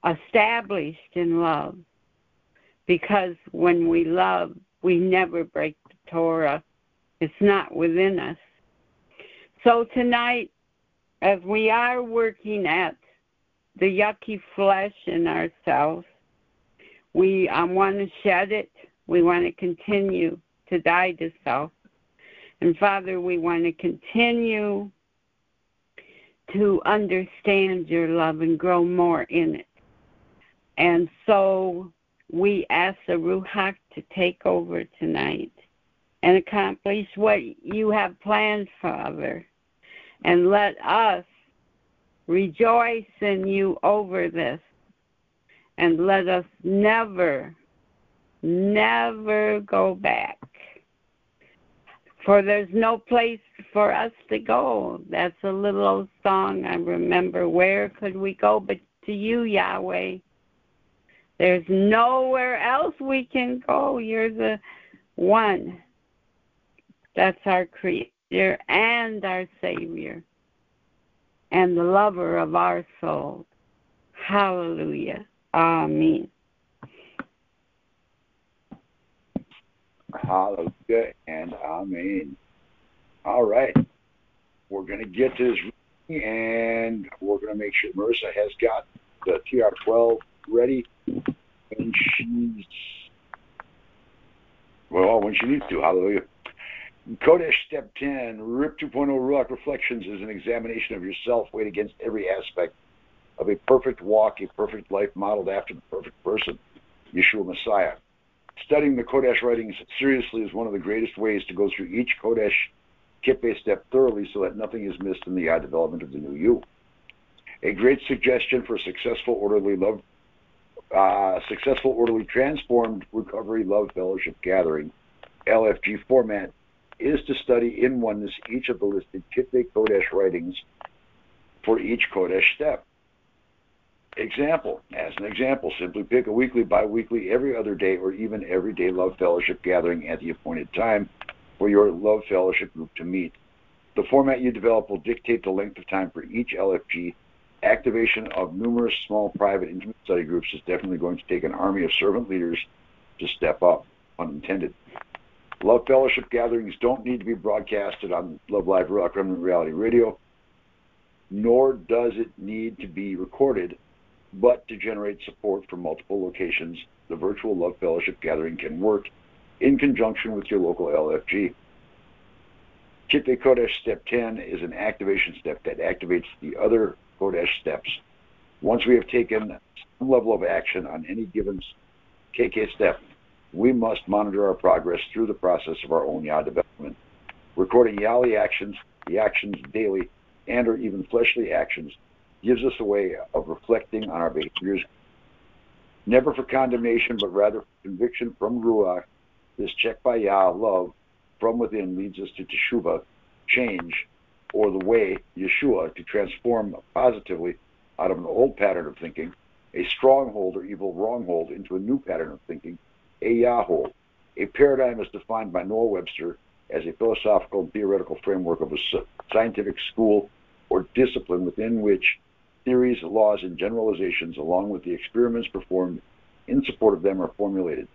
established in love because when we love, we never break the Torah. It's not within us. So tonight, as we are working at the yucky flesh in ourselves, we um, want to shed it. We want to continue to die to self. And Father, we want to continue to understand your love and grow more in it. And so we ask the Ruach to take over tonight and accomplish what you have planned, Father. And let us rejoice in you over this. And let us never, never go back. For there's no place for us to go. That's a little old song I remember. Where could we go but to you, Yahweh? There's nowhere else we can go. You're the one. That's our Creator and our Savior and the lover of our souls. Hallelujah. Amen. Hallelujah and Amen. All right. We're going to get this and we're going to make sure Marissa has got the TR12 ready when she's, well, when she needs to. Hallelujah. Kodesh Step 10, RIP 2.0 Ruach Reflections is an examination of yourself weighed against every aspect of a perfect walk, a perfect life modeled after the perfect person, Yeshua Messiah. Studying the Kodesh writings seriously is one of the greatest ways to go through each Kodesh Kippah step thoroughly so that nothing is missed in the Yah development of the new you. A great suggestion for successful, orderly love, uh, successful, orderly, transformed recovery love fellowship gathering, LFG format, is to study in oneness each of the listed Kitve Kodesh writings for each Kodesh step. Example, as an example, simply pick a weekly, bi-weekly, every other day, or even every day love fellowship gathering at the appointed time for your love fellowship group to meet. The format you develop will dictate the length of time for each LFG. Activation of numerous small, private, intimate study groups is definitely going to take an army of servant leaders to step up, unintended. Love Fellowship gatherings don't need to be broadcasted on Love Live Rock Remnant Reality Radio, nor does it need to be recorded, but to generate support from multiple locations, the virtual Love Fellowship gathering can work in conjunction with your local LFG. Kitve Kodesh Step 10 is an activation step that activates the other Kodesh steps. Once we have taken some level of action on any given KK step, we must monitor our progress through the process of our own Yah development. Recording Yali actions, the actions daily, and or even fleshly actions gives us a way of reflecting on our behaviors, never for condemnation, but rather for conviction from Ruach. This check by Yah, love, from within leads us to Teshuvah, change, or the way, Yeshua, to transform positively out of an old pattern of thinking, a stronghold or evil wronghold, into a new pattern of thinking, a Yahhold. A paradigm is defined by Noah Webster as a philosophical and theoretical framework of a scientific school or discipline within which theories, laws, and generalizations, along with the experiments performed in support of them, are formulated.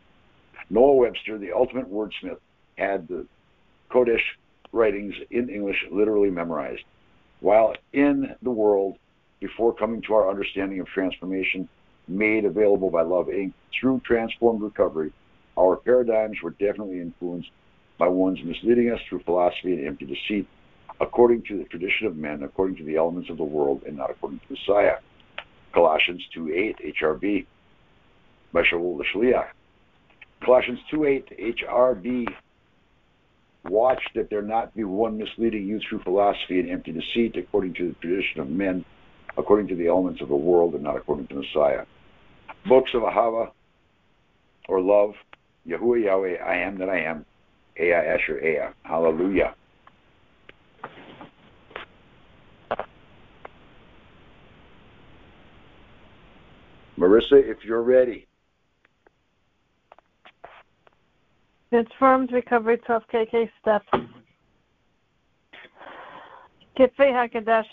Noah Webster, the ultimate wordsmith, had the Kodesh writings in English literally memorized. While in the world, before coming to our understanding of transformation made available by Love Inc. through transformed recovery, our paradigms were definitely influenced by ones misleading us through philosophy and empty deceit, according to the tradition of men, according to the elements of the world, and not according to Messiah. Colossians 2.8 HRB by Shaul. Colossians 2.8 HRB Watch that there not be one misleading you through philosophy and empty deceit, according to the tradition of men, according to the elements of the world, and not according to Messiah. Books of Ahava, or love, Yahuwah Yahweh, I am that I am, Ehyeh Asher Ehyeh. Hallelujah. Marissa, if you're ready. Transformed Recovery 12 KK Steps. Kitve HaKadosh,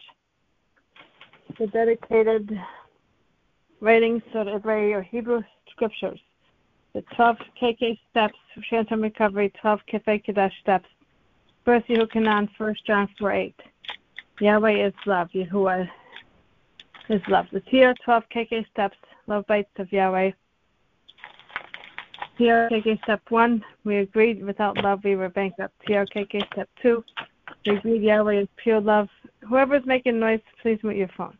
the dedicated writings of Hebrew or Hebrew scriptures. The 12 KK steps for Transformed Recovery, 12 Kitve Kadesh steps. First Yehukanan, 1 John 4 8. Yahweh is love, Yahuwah is love. The tier 12 KK steps, love bites of Yahweh. TRKK step one, we agreed without love we were bankrupt. TRKK step two, we agreed Yahweh is pure love. Whoever's making noise, please mute your phone.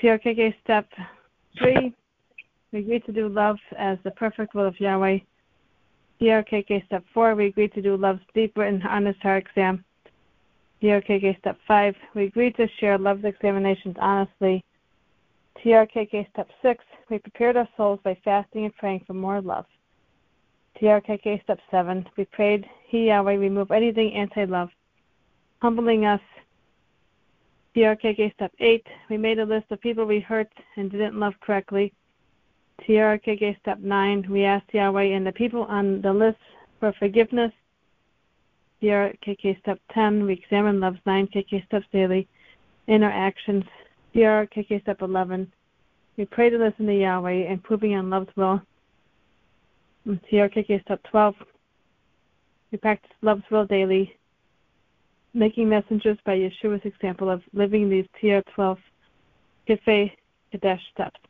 TRKK step three, we agreed to do love as the perfect will of Yahweh. TRKK step four, we agreed to do love's deep written honest heart exam. TRKK step five, we agreed to share love's examinations honestly. TRKK step six, we prepared our souls by fasting and praying for more love. TRKK Step 7. We prayed, He Yahweh, remove anything anti love, humbling us. TRKK Step 8. We made a list of people we hurt and didn't love correctly. TRKK Step 9. We asked Yahweh and the people on the list for forgiveness. TRKK Step 10. We examine love's 9 KK steps daily in our actions. TRKK Step 11. We pray to listen to Yahweh, and improving on love's will. TRKK Step 12. We practice love's will daily, making messengers by Yeshua's example of living these TR12 Kitve Kadesh steps.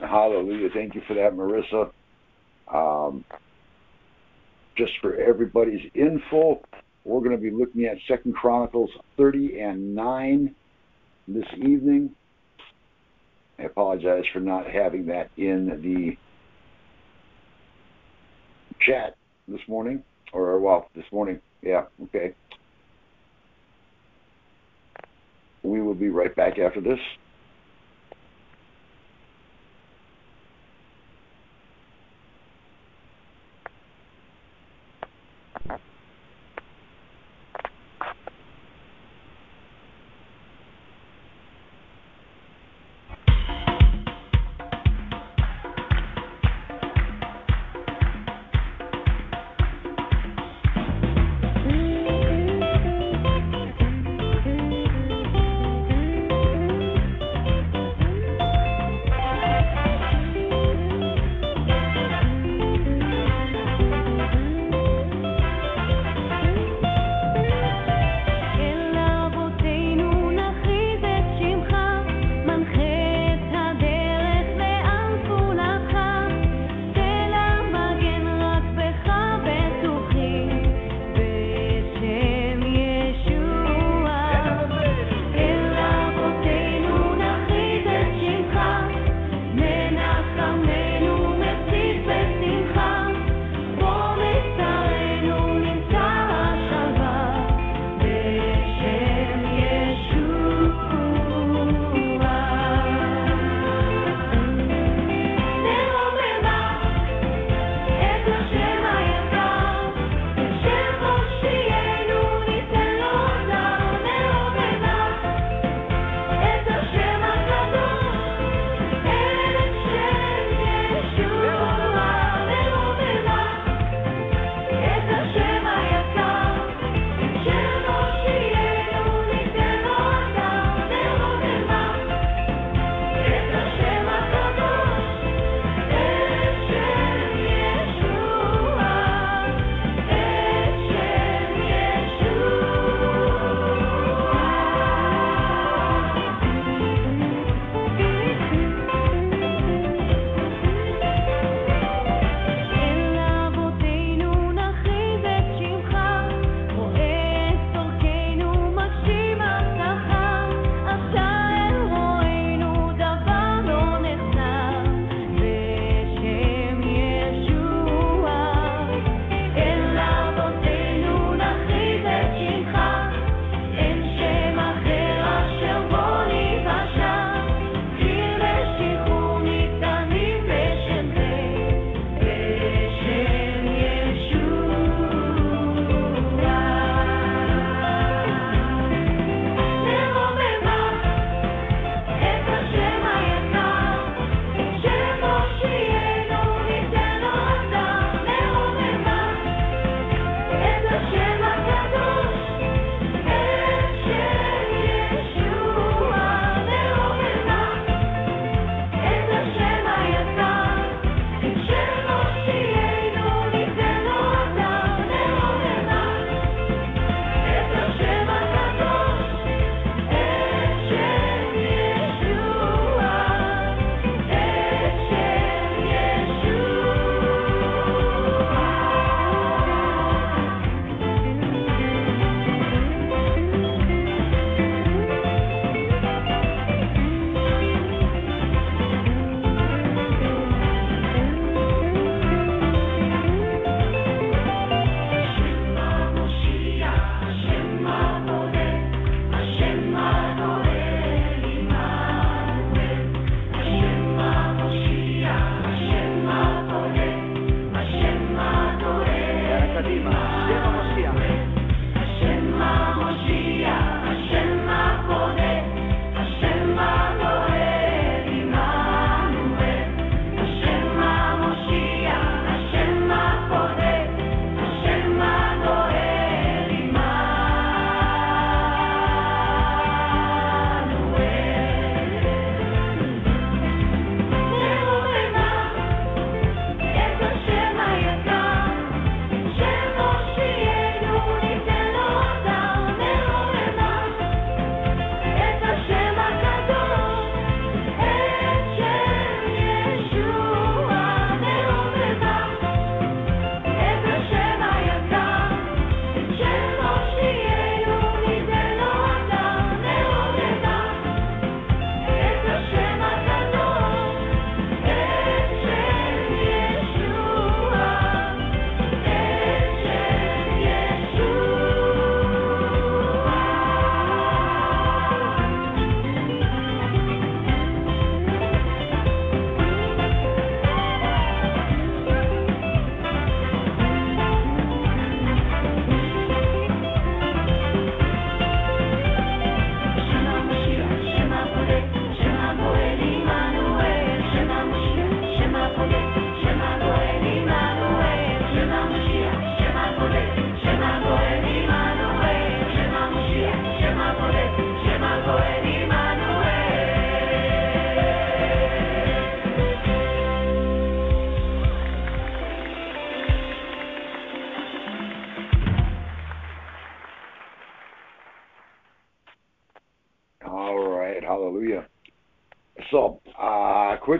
Hallelujah. Thank you for that, Marissa. Um, just for everybody's info, we're going to be looking at Second Chronicles 30 and 9 this evening. I apologize for not having that in the chat this morning, or well, this morning. Yeah, okay. We will be right back after this.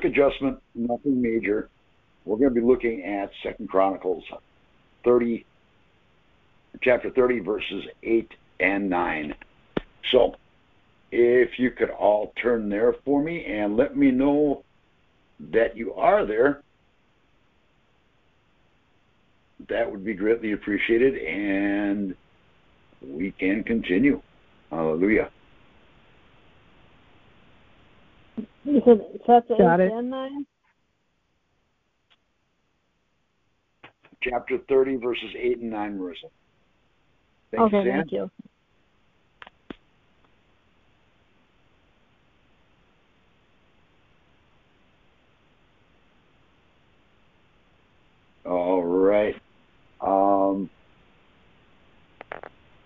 Adjustment, nothing major. We're going to be looking at Second Chronicles 30, chapter 30, verses 8 and 9. So, if you could all turn there for me and let me know that you are there, that would be greatly appreciated, and we can continue. Hallelujah. You said chapter Got 8 it. and 9? Chapter 30, verses 8 and 9, Marissa. Thank okay, you, Sam. thank you. All right. Um,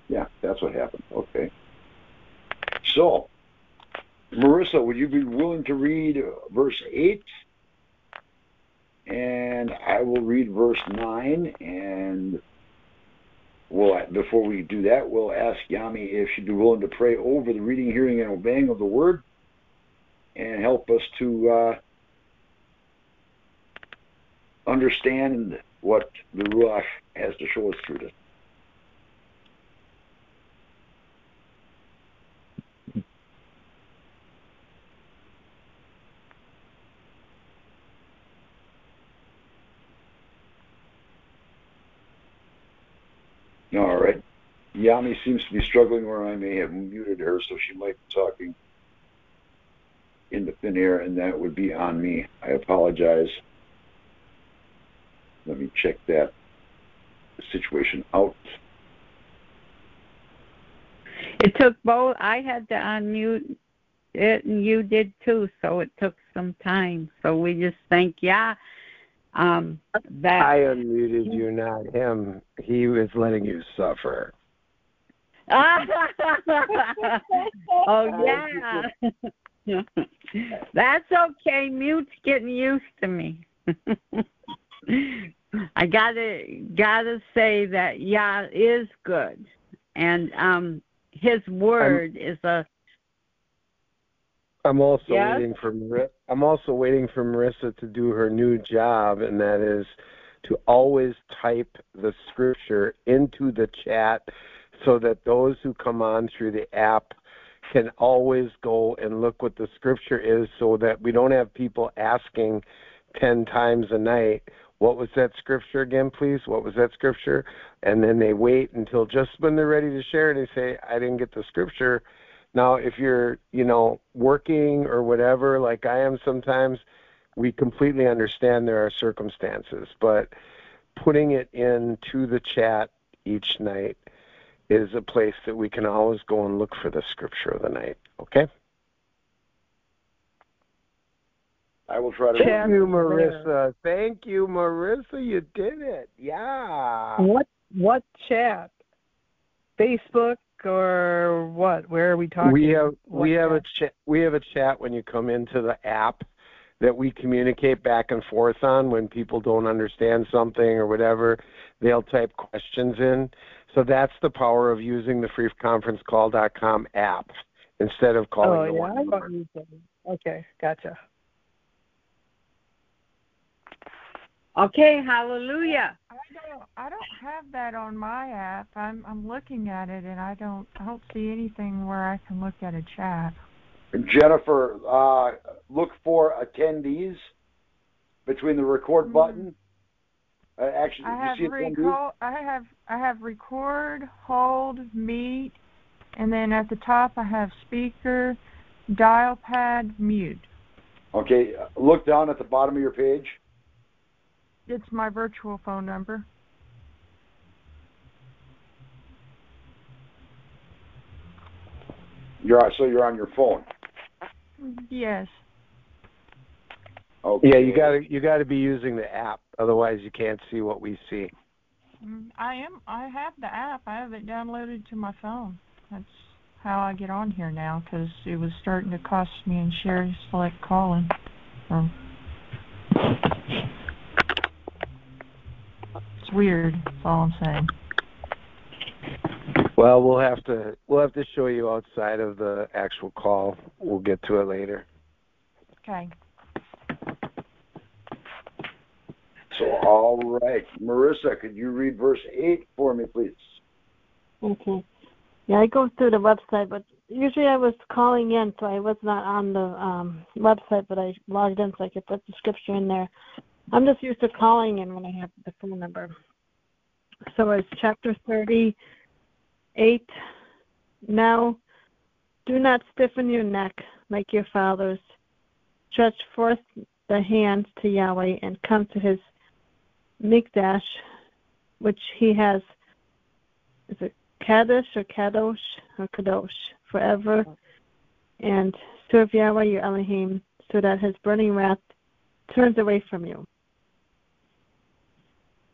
yeah, that's what happened. Okay. So, Marissa, would you be willing to read verse 8? And I will read verse 9. And we'll, before we do that, we'll ask Yami if she'd be willing to pray over the reading, hearing, and obeying of the word and help us to uh, understand what the Ruach has to show us through this. All right. Yami seems to be struggling where I may have muted her, so she might be talking in the thin air, and that would be on me. I apologize. Let me check that situation out. It took both. I had to unmute it, and you did too. So it took some time. So we just thank yeah. Um, that I unmuted you, not him. He was letting you suffer. oh yeah. That's okay. Mute's getting used to me. I gotta gotta say that Yah is good, and um, His word is a I'm also Yes? waiting for Mar- I'm also waiting for Marissa to do her new job, and that is to always type the scripture into the chat so that those who come on through the app can always go and look what the scripture is so that we don't have people asking 10 times a night what was that scripture again please? What was that scripture? And then they wait until just when they're ready to share and they say i didn't get the scripture now if you're you know working or whatever like i am sometimes we completely understand there are circumstances but putting it into the chat each night is a place that we can always go and look for the scripture of the night okay I will try to. Thank you, Marissa. Thank you, Marissa. You did it. Yeah. What what chat? Facebook or what? Where are we talking? We have What we have a chat? we have a chat when you come into the app that we communicate back and forth on when people don't understand something or whatever. They'll type questions in. So that's the power of using the freeconferencecall.com app instead of calling Oh the yeah, one I number. thought you. Okay, gotcha. Okay. Hallelujah. I don't I don't have that on my app. I'm I'm looking at it and I don't I don't see anything where I can look at a chat. Jennifer, uh, look for attendees between the record Mhm. button. Uh, actually, I have you see recall I have I have record, hold, meet, and then at the top I have speaker, dial pad, mute. Okay, uh, look down at the bottom of your page. It's my virtual phone number. You're so you're on your phone. Yes. Okay. Yeah, you got to you got to be using the app otherwise you can't see what we see. Mm, I am I have the app. I have it downloaded to my phone. That's how I get on here now because it was starting to cost me in share select calling. So it's weird. That's all I'm saying. Well, we'll have to we'll have to show you outside of the actual call. We'll get to it later. Okay. So, all right. Marissa, could you read verse 8 for me, please? Okay. Yeah, I go through the website, but usually I was calling in, so I was not on the um, website, but I logged in so I could put the scripture in there. I'm just used to calling in when I have the phone number. So it's chapter 38. Now, do not stiffen your neck like your fathers. Stretch forth the hands to Yahweh and come to his Mikdash, which he has, is it Kadosh or Kadosh or Kadosh, forever, and serve Yahweh your Elohim, so that his burning wrath turns away from you.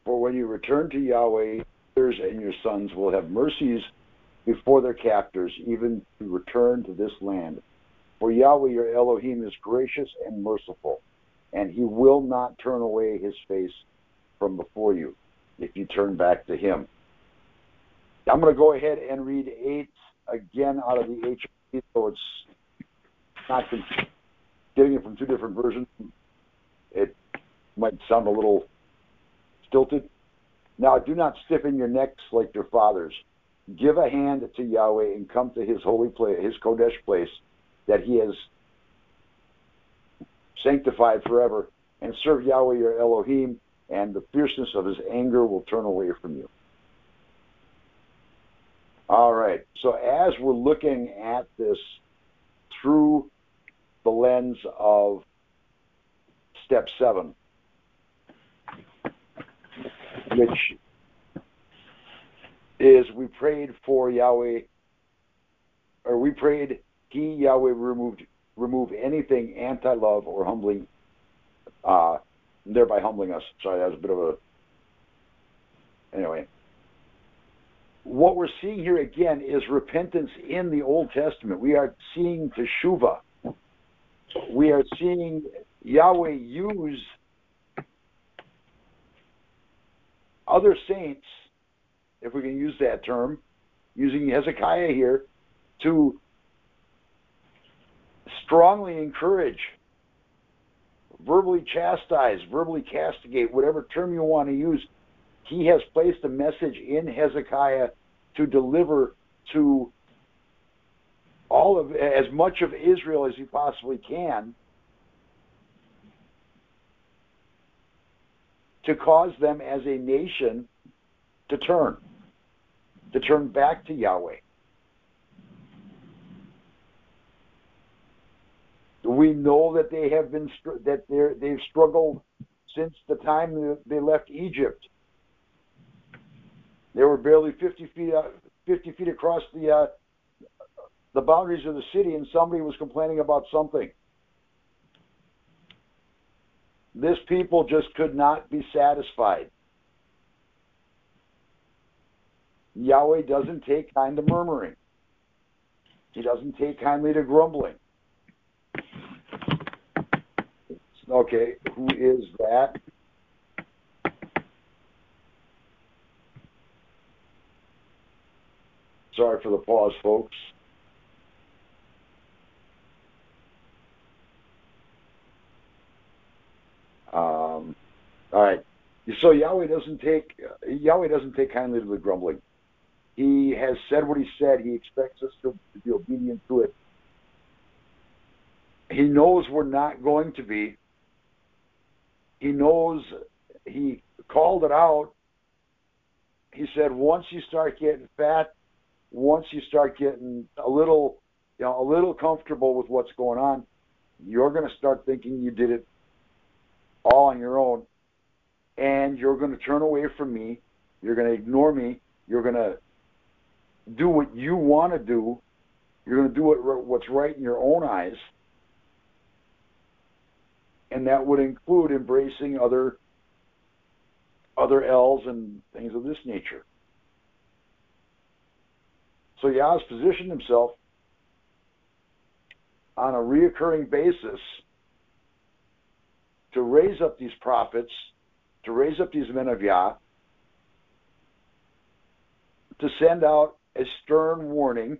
For when you return to Yahweh, yours and your sons will have mercies before their captors, even to return to this land. For Yahweh your Elohim is gracious and merciful, and he will not turn away his face from before you if you turn back to him. I'm going to go ahead and read 8 again out of the HP, so it's not con- getting it from two different versions. It might sound a little Now, do not stiffen your necks like your fathers. Give a hand to Yahweh and come to his holy place, his Kodesh place that he has sanctified forever, and serve Yahweh your Elohim, and the fierceness of his anger will turn away from you. All right. So as we're looking at this through the lens of step seven, which is we prayed for Yahweh, or we prayed He Yahweh removed remove anything anti-love or humbling, uh, thereby humbling us. Sorry, that was a bit of a. Anyway, what we're seeing here again is repentance in the Old Testament. We are seeing teshuva. We are seeing Yahweh use other saints, if we can use that term, using Hezekiah here, to strongly encourage, verbally chastise, verbally castigate, whatever term you want to use. He has placed a message in Hezekiah to deliver to all of as much of Israel as he possibly can to cause them as a nation to turn, to turn back to Yahweh. We know that they have been that they they've struggled since the time they left Egypt. They were barely 50 feet 50 feet across the uh, the boundaries of the city, and somebody was complaining about something. This people just could not be satisfied. Yahweh doesn't take kind to murmuring. He doesn't take kindly to grumbling. Okay, who is that? Sorry for the pause, folks. Um, all right. So Yahweh doesn't take Yahweh doesn't take kindly to the grumbling. He has said what he said. He expects us to, to be obedient to it. He knows we're not going to be. He knows he called it out. He said once you start getting fat, once you start getting a little, you know, a little comfortable with what's going on, you're going to start thinking you did it all on your own, and you're going to turn away from me. You're going to ignore me. You're going to do what you want to do. You're going to do what, what's right in your own eyes, and that would include embracing other other L's and things of this nature. So Yah's positioned himself on a reoccurring basis to raise up these prophets, to raise up these men of Yah, to send out a stern warning,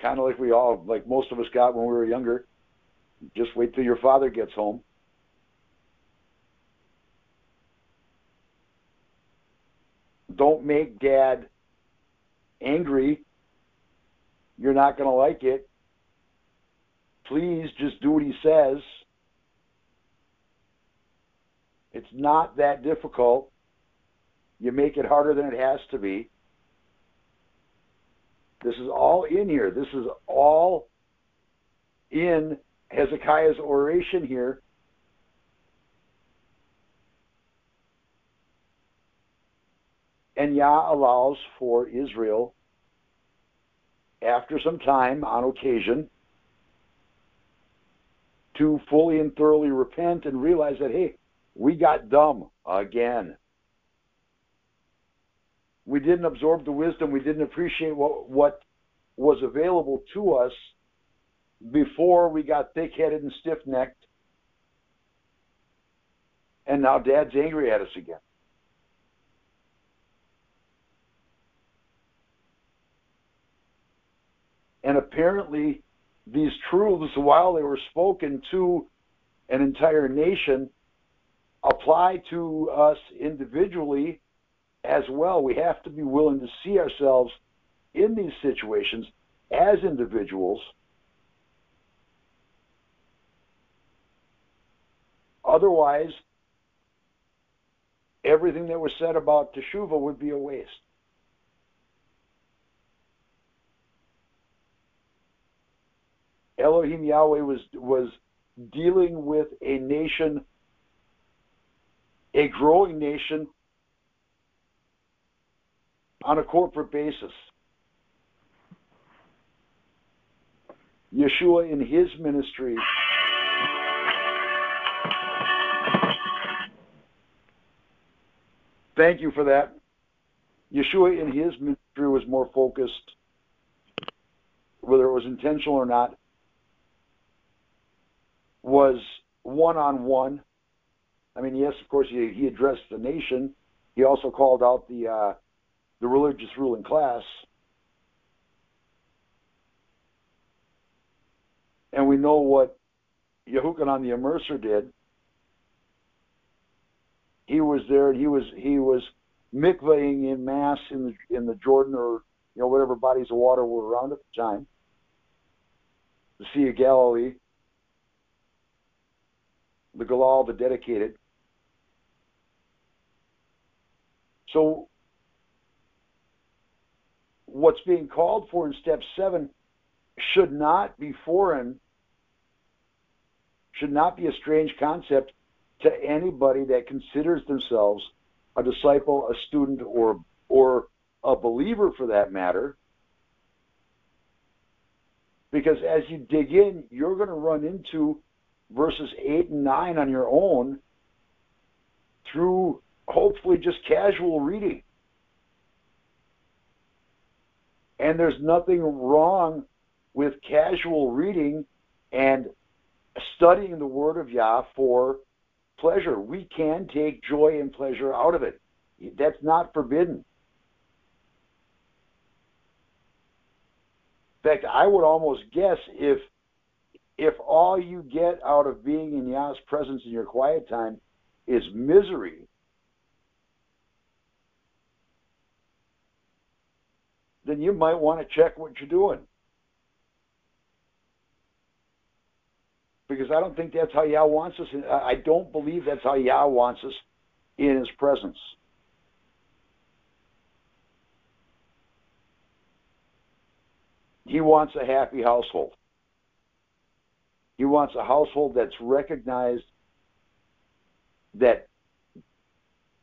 kind of like we all, like most of us got when we were younger. Just wait till your father gets home. Don't make dad angry. You're not going to like it. Please just do what he says. It's not that difficult. You make it harder than it has to be. This is all in here. This is all in Hezekiah's oration here. And Yah allows for Israel, after some time, on occasion, to fully and thoroughly repent and realize that, hey, we got dumb again. We didn't absorb the wisdom. We didn't appreciate what, what was available to us before we got thick headed and stiff necked. And now dad's angry at us again. And apparently, these truths, while they were spoken to an entire nation, apply to us individually as well. We have to be willing to see ourselves in these situations as individuals. Otherwise, everything that was said about Teshuvah would be a waste. Elohim Yahweh was was dealing with a nation, a growing nation, on a corporate basis. Yeshua in his ministry Thank you for that. Yeshua in his ministry was more focused, whether it was intentional or not, was one on one. I mean, yes, of course, he, he addressed the nation. He also called out the uh, the religious ruling class, and we know what Yehukanan the Immerser did. He was there, and he was he was mikvahing in mass in the in the Jordan or you know whatever bodies of water were around at the time, the Sea of Galilee the Galal, the dedicated. So, what's being called for in step seven should not be foreign, should not be a strange concept to anybody that considers themselves a disciple, a student, or or a believer for that matter. Because as you dig in, you're going to run into verses 8 and 9 on your own through hopefully just casual reading. And there's nothing wrong with casual reading and studying the Word of Yah for pleasure. We can take joy and pleasure out of it. That's not forbidden. In fact, I would almost guess if if all you get out of being in Yah's presence in your quiet time is misery, then you might want to check what you're doing. Because I don't think that's how Yah wants us. I don't believe that's how Yah wants us in His presence. He wants a happy household. He wants a household that's recognized that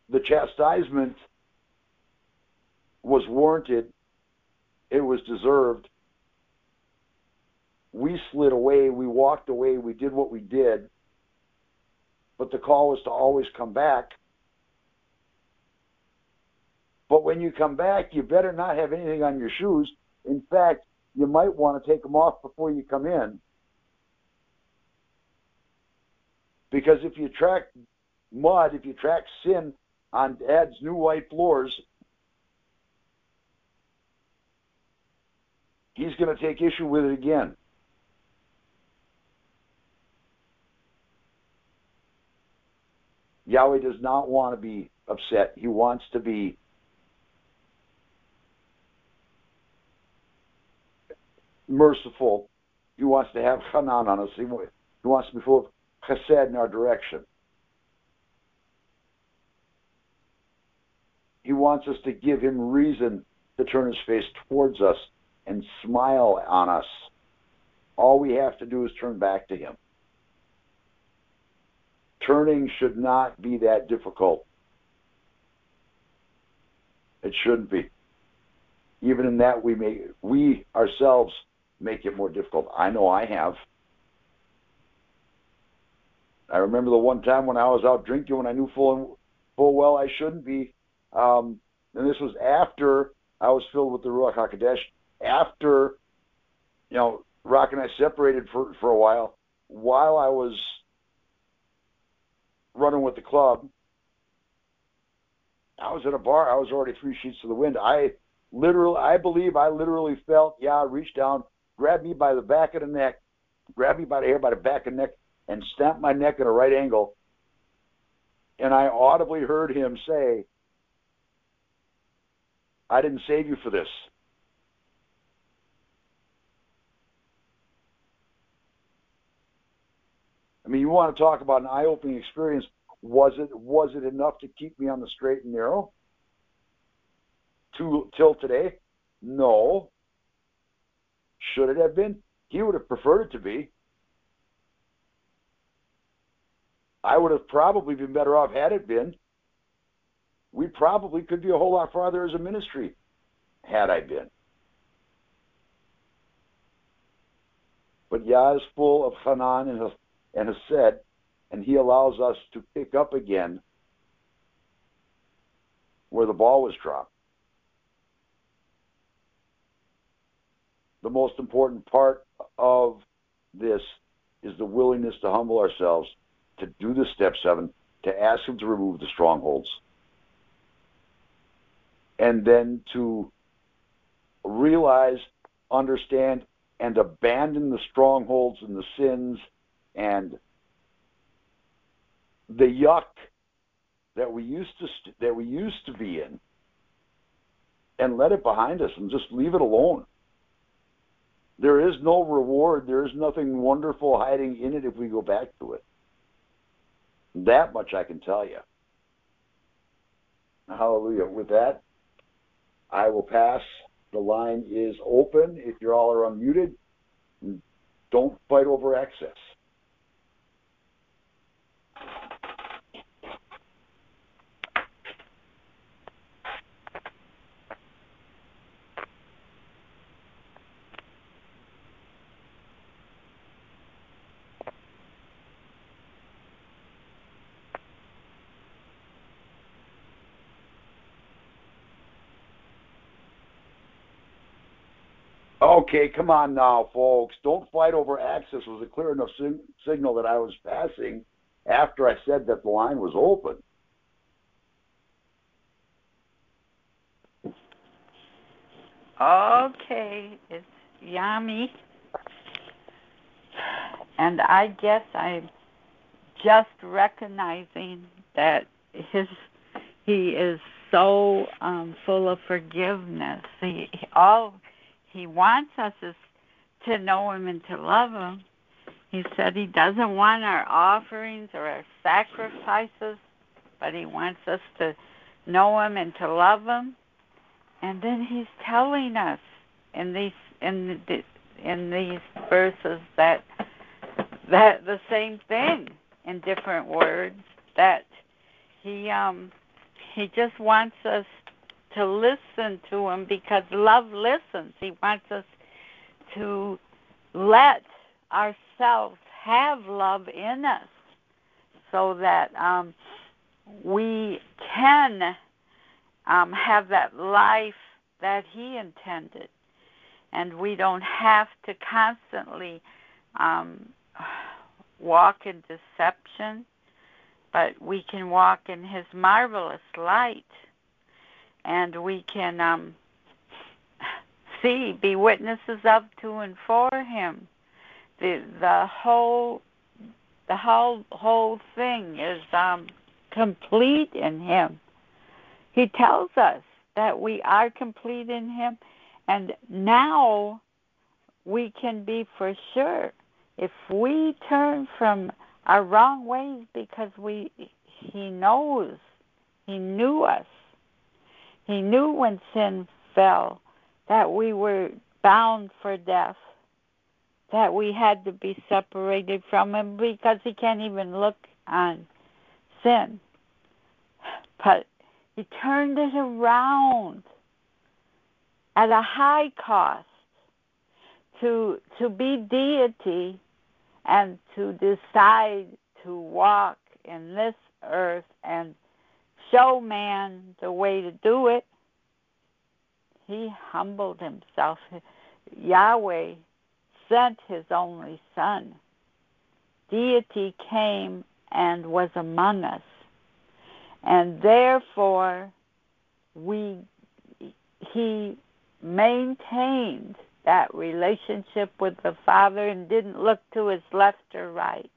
the chastisement was warranted, it was deserved. We slid away, we walked away, we did what we did, but the call was to always come back. But when you come back, you better not have anything on your shoes. In fact, you might want to take them off before you come in Because if you track mud, if you track sin on Dad's new white floors, he's going to take issue with it again. Yahweh does not want to be upset. He wants to be merciful. He wants to have Hanan on us. He wants to be full of chesed in our direction. He wants us to give him reason to turn his face towards us and smile on us. All we have to do is turn back to him. Turning should not be that difficult. It shouldn't be. Even in that, we may we ourselves make it more difficult. I know I have. I remember the one time when I was out drinking when I knew full full well I shouldn't be. Um, and this was after I was filled with the Ruach Hakodesh. After, you know, Rock and I separated for for a while. While I was running with the club, I was at a bar. I was already three sheets to the wind. I literally, I believe, I literally felt, Yah, I reached down, grabbed me by the back of the neck, grabbed me by the hair, by the back of the neck, and stamped my neck at a right angle. And I audibly heard him say, I didn't save you for this. I mean, you want to talk about an eye-opening experience. Was it was it enough to keep me on the straight and narrow? To, till today? No. Should it have been? He would have preferred it to be. I would have probably been better off had it been. We probably could be a whole lot farther as a ministry had I been. But Yah is full of Hanan and, and Hesed, and He allows us to pick up again where the ball was dropped. The most important part of this is the willingness to humble ourselves, to do the step seven, to ask Him to remove the strongholds and then to realize, understand, and abandon the strongholds and the sins and the yuck that we used to st- that we used to be in, and let it behind us and just leave it alone. There is no reward. There is nothing wonderful hiding in it if we go back to it. That much I can tell you. Hallelujah. With that, I will pass. The line is open. If you all are unmuted, don't fight over access. Okay, come on now, folks. Don't fight over access. Was a clear enough sig- signal that I was passing after I said that the line was open. Okay, it's yummy. And I guess I'm just recognizing that his he is so um full of forgiveness. He all he wants us to know him and to love him. He said he doesn't want our offerings or our sacrifices, but he wants us to know him and to love him. And then he's telling us in these in the, in these verses that that the same thing in different words that he um he just wants us to listen to him because love listens. He wants us to let ourselves have love in us so that um, we can um, have that life that he intended. And we don't have to constantly um, walk in deception, but we can walk in his marvelous light and we can um, see, be witnesses of, to, and for Him. The the whole the whole whole thing is um, complete in Him. He tells us that we are complete in Him, and now we can be for sure if we turn from our wrong ways because we He knows, He knew us, He knew when sin fell that we were bound for death, that we had to be separated from Him because He can't even look on sin. But He turned it around at a high cost to to be deity and to decide to walk in this earth and show man the way to do it. He humbled himself. Yahweh sent his only son. Deity came and was among us. And therefore we he maintained that relationship with the Father and didn't look to his left or right,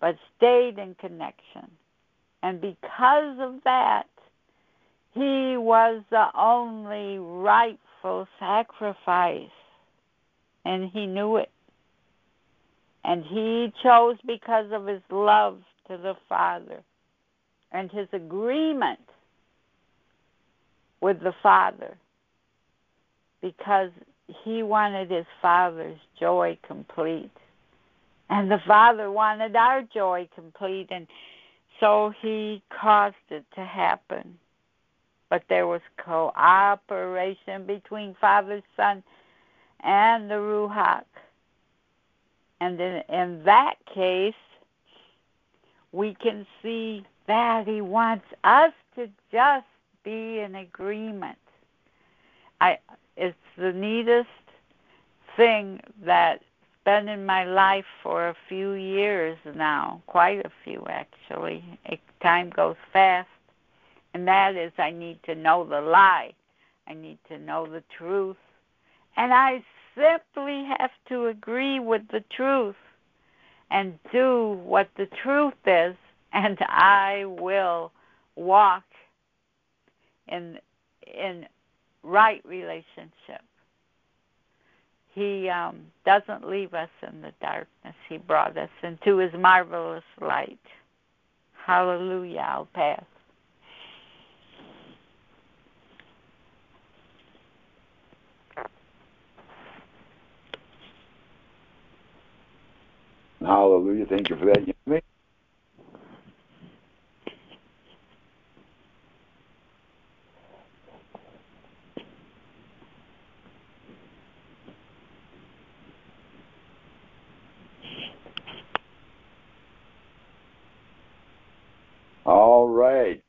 but stayed in connection. And because of that, he was the only rightful sacrifice. And he knew it. And he chose because of his love to the Father and his agreement with the Father because he wanted his father's joy complete. And the father wanted our joy complete. And so he caused it to happen. But there was cooperation between Father, Son, and the Ruach. And in, in that case, we can see that he wants us to just be in agreement. I it's the neatest thing that been in my life for a few years now, quite a few actually. It, time goes fast, and that is I need to know the lie. I need to know the truth. And I simply have to agree with the truth and do what the truth is, and I will walk in in right relationship. He um, doesn't leave us in the darkness. He brought us into His marvelous light. Hallelujah. I'll pass. Hallelujah. Thank you for that. Yemi. All right.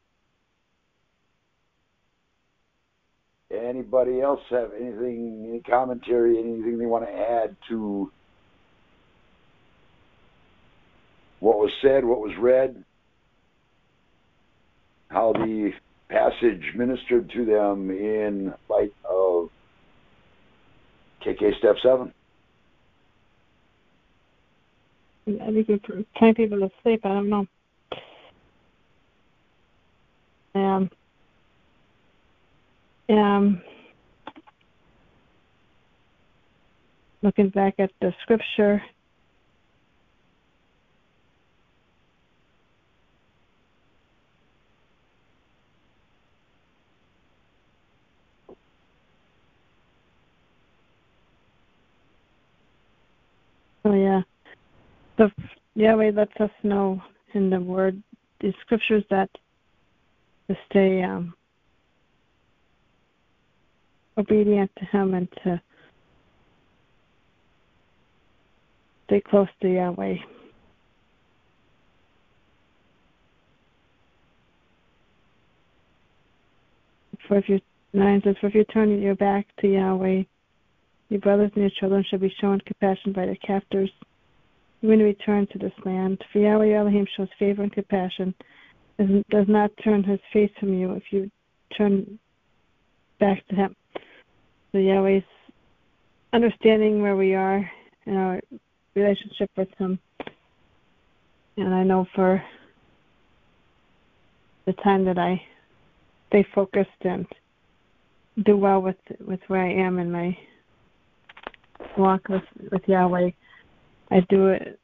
Anybody else have anything, any commentary, anything they want to add to what was said, what was read, how the passage ministered to them in light of KK Step 7? I think we're putting people to sleep. I don't know. Um, um, looking back at the scripture, Oh yeah. The Yahweh lets us know in the word the scriptures that to stay um, obedient to him and to stay close to Yahweh. For if you nine says, for if you turn your back to Yahweh, your brothers and your children shall be shown compassion by their captors. When you return to this land, for Yahweh Elohim shows favor and compassion, does not turn his face from you if you turn back to him. So Yahweh's understanding where we are in our relationship with Him. And I know for the time that I stay focused and do well with with where I am in my walk with with Yahweh, I do it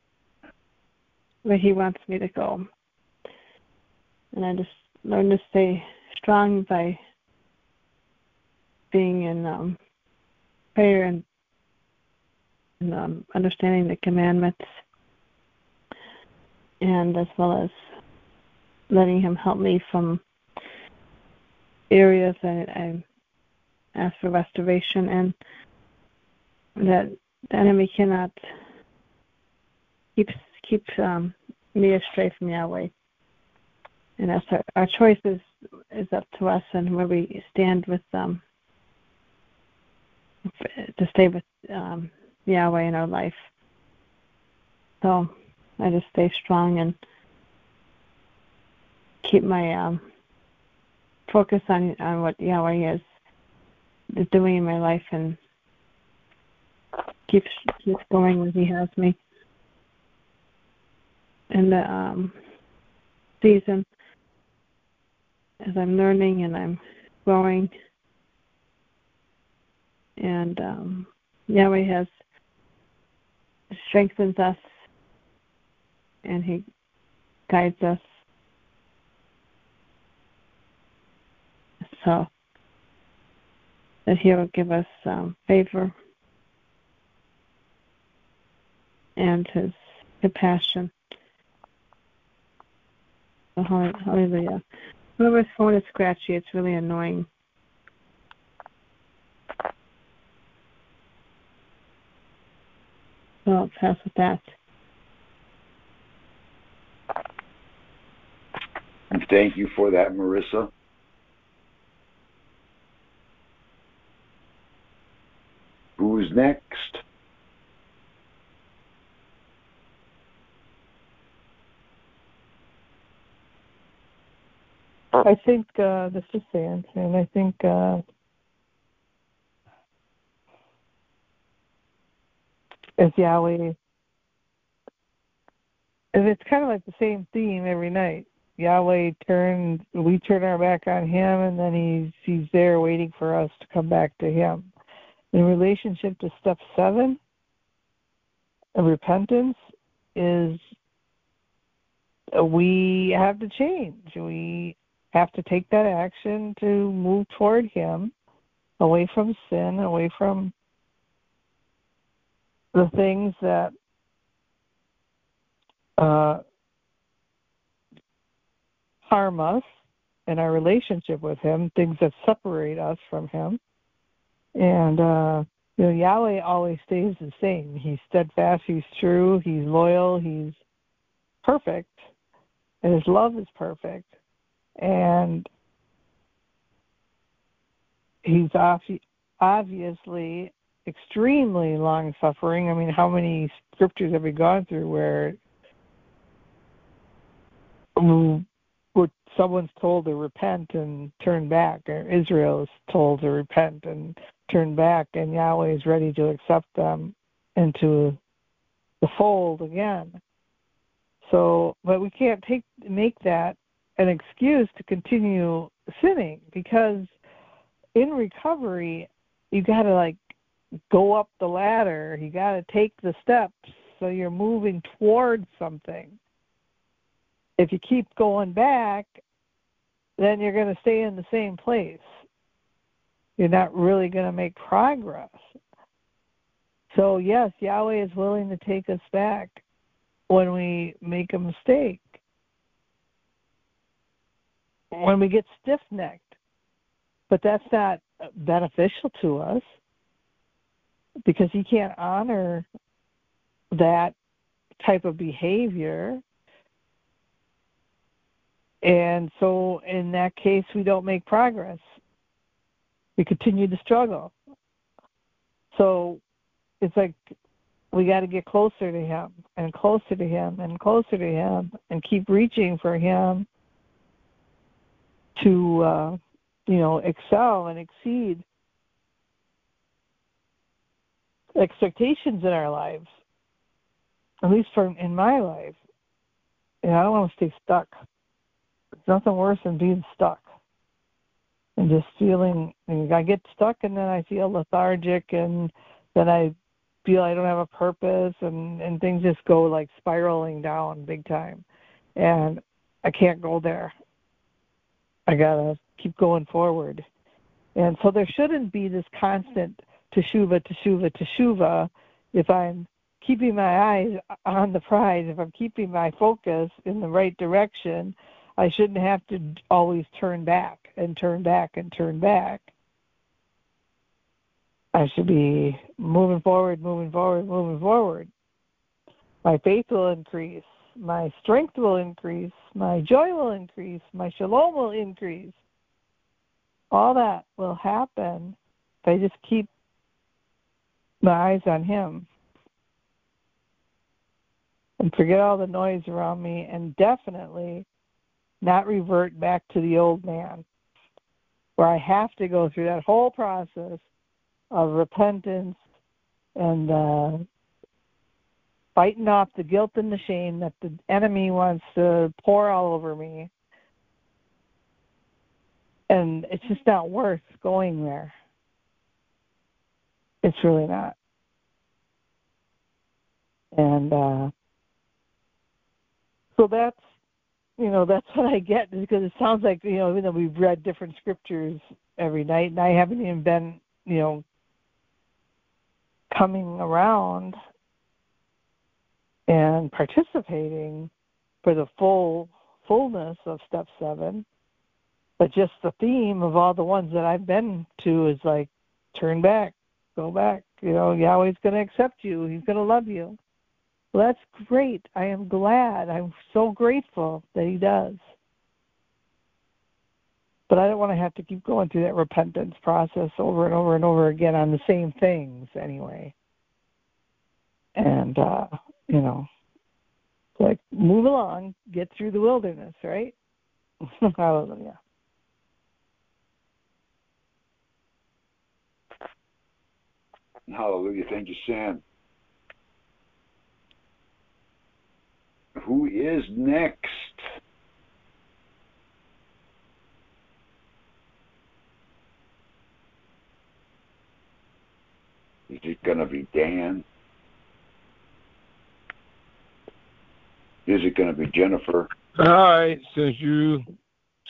where He wants me to go, and I just learn to stay strong by being in um, prayer and, and um, understanding the commandments, and as well as letting Him help me from areas I, I ask for restoration and that the enemy cannot keep keep um, me astray from Yahweh. And that's our, our choice is, is up to us and where we stand with them to stay with um Yahweh in our life. So I just stay strong and keep my um focus on on what Yahweh is is doing in my life and keep keep going where He has me. In the um, season, as I'm learning and I'm growing, and um, Yahweh has strengthens us, and He guides us so that He will give us um, favor and His compassion. Hallelujah. Whoever's phone is scratchy, it's really annoying. So I'll pass with that. Thank you for that, Marissa. Who's next? I think uh, this is Sam, and I think uh, Yahweh, and it's kind of like the same theme every night. Yahweh turns, we turn our back on Him, and then He's He's there waiting for us to come back to Him. In relationship to step seven, repentance is we have to change. We have to take that action to move toward Him, away from sin, away from the things that uh, harm us in our relationship with Him, things that separate us from Him. And uh, you know, Yahweh always stays the same. He's steadfast. He's true. He's loyal. He's perfect, and His love is perfect and he's obviously extremely long suffering. I mean, how many scriptures have we gone through where where someone's told to repent and turn back, or Israel is told to repent and turn back, and Yahweh is ready to accept them into the fold again. So, but we can't take make that an excuse to continue sinning because in recovery you got to like go up the ladder. You got to take the steps. So you're moving towards something. If you keep going back then you're going to stay in the same place. You're not really going to make progress. So yes yahweh is willing to take us back when we make a mistake when we get stiff necked. But that's not beneficial to us because he can't honor that type of behavior. And so in that case, we don't make progress. We continue to struggle. So it's like we got to get closer to him and closer to him and closer to him and keep reaching for him to uh, you know excel and exceed expectations in our lives. At least for in my life. And I don't want to stay stuck. There's nothing worse than being stuck. And just feeling and I get stuck and then I feel lethargic and then I feel I don't have a purpose and, and things just go like spiraling down big time. And I can't go there. I gotta keep going forward. And so there shouldn't be this constant teshuva, teshuva, teshuva if I'm keeping my eyes on the prize, if I'm keeping my focus in the right direction, I shouldn't have to always turn back and turn back and turn back. I should be moving forward, moving forward, moving forward. My faith will increase. My strength will increase. My joy will increase. My shalom will increase. All that will happen if I just keep my eyes on Him and forget all the noise around me and definitely not revert back to the old man where I have to go through that whole process of repentance and uh, fighting off the guilt and the shame that the enemy wants to pour all over me. And it's just not worth going there. It's really not. And uh, so that's you know that's what I get because it sounds like you know even though we've read different scriptures every night and I haven't even been you know coming around and participating for the full fullness of step seven but just the theme of all the ones that I've been to is like turn back go back you know Yahweh's going to accept you he's going to love you well, that's great. I am glad. I'm so grateful that he does. But I don't want to have to keep going through that repentance process over and over and over again on the same things anyway. And uh, you know, like move along, get through the wilderness, right? Hallelujah. Hallelujah. Thank you, Sam. Who is next? Is it going to be Dan? Is it going to be Jennifer? All right, since you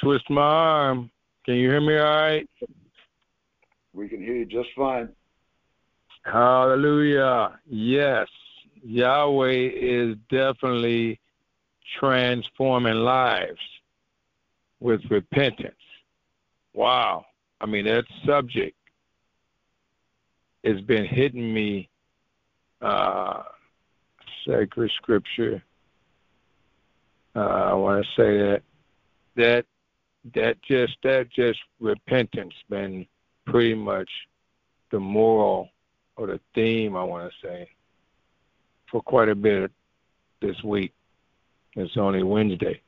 twist my arm, can you hear me all right? We can hear you just fine. Hallelujah. Yes. Yahweh is definitely transforming lives with repentance. Wow. I mean, that subject has been hitting me, uh, sacred scripture. Uh, I want to say that that that just that just repentance been pretty much the moral or the theme I want to say for quite a bit this week. It's only Wednesday.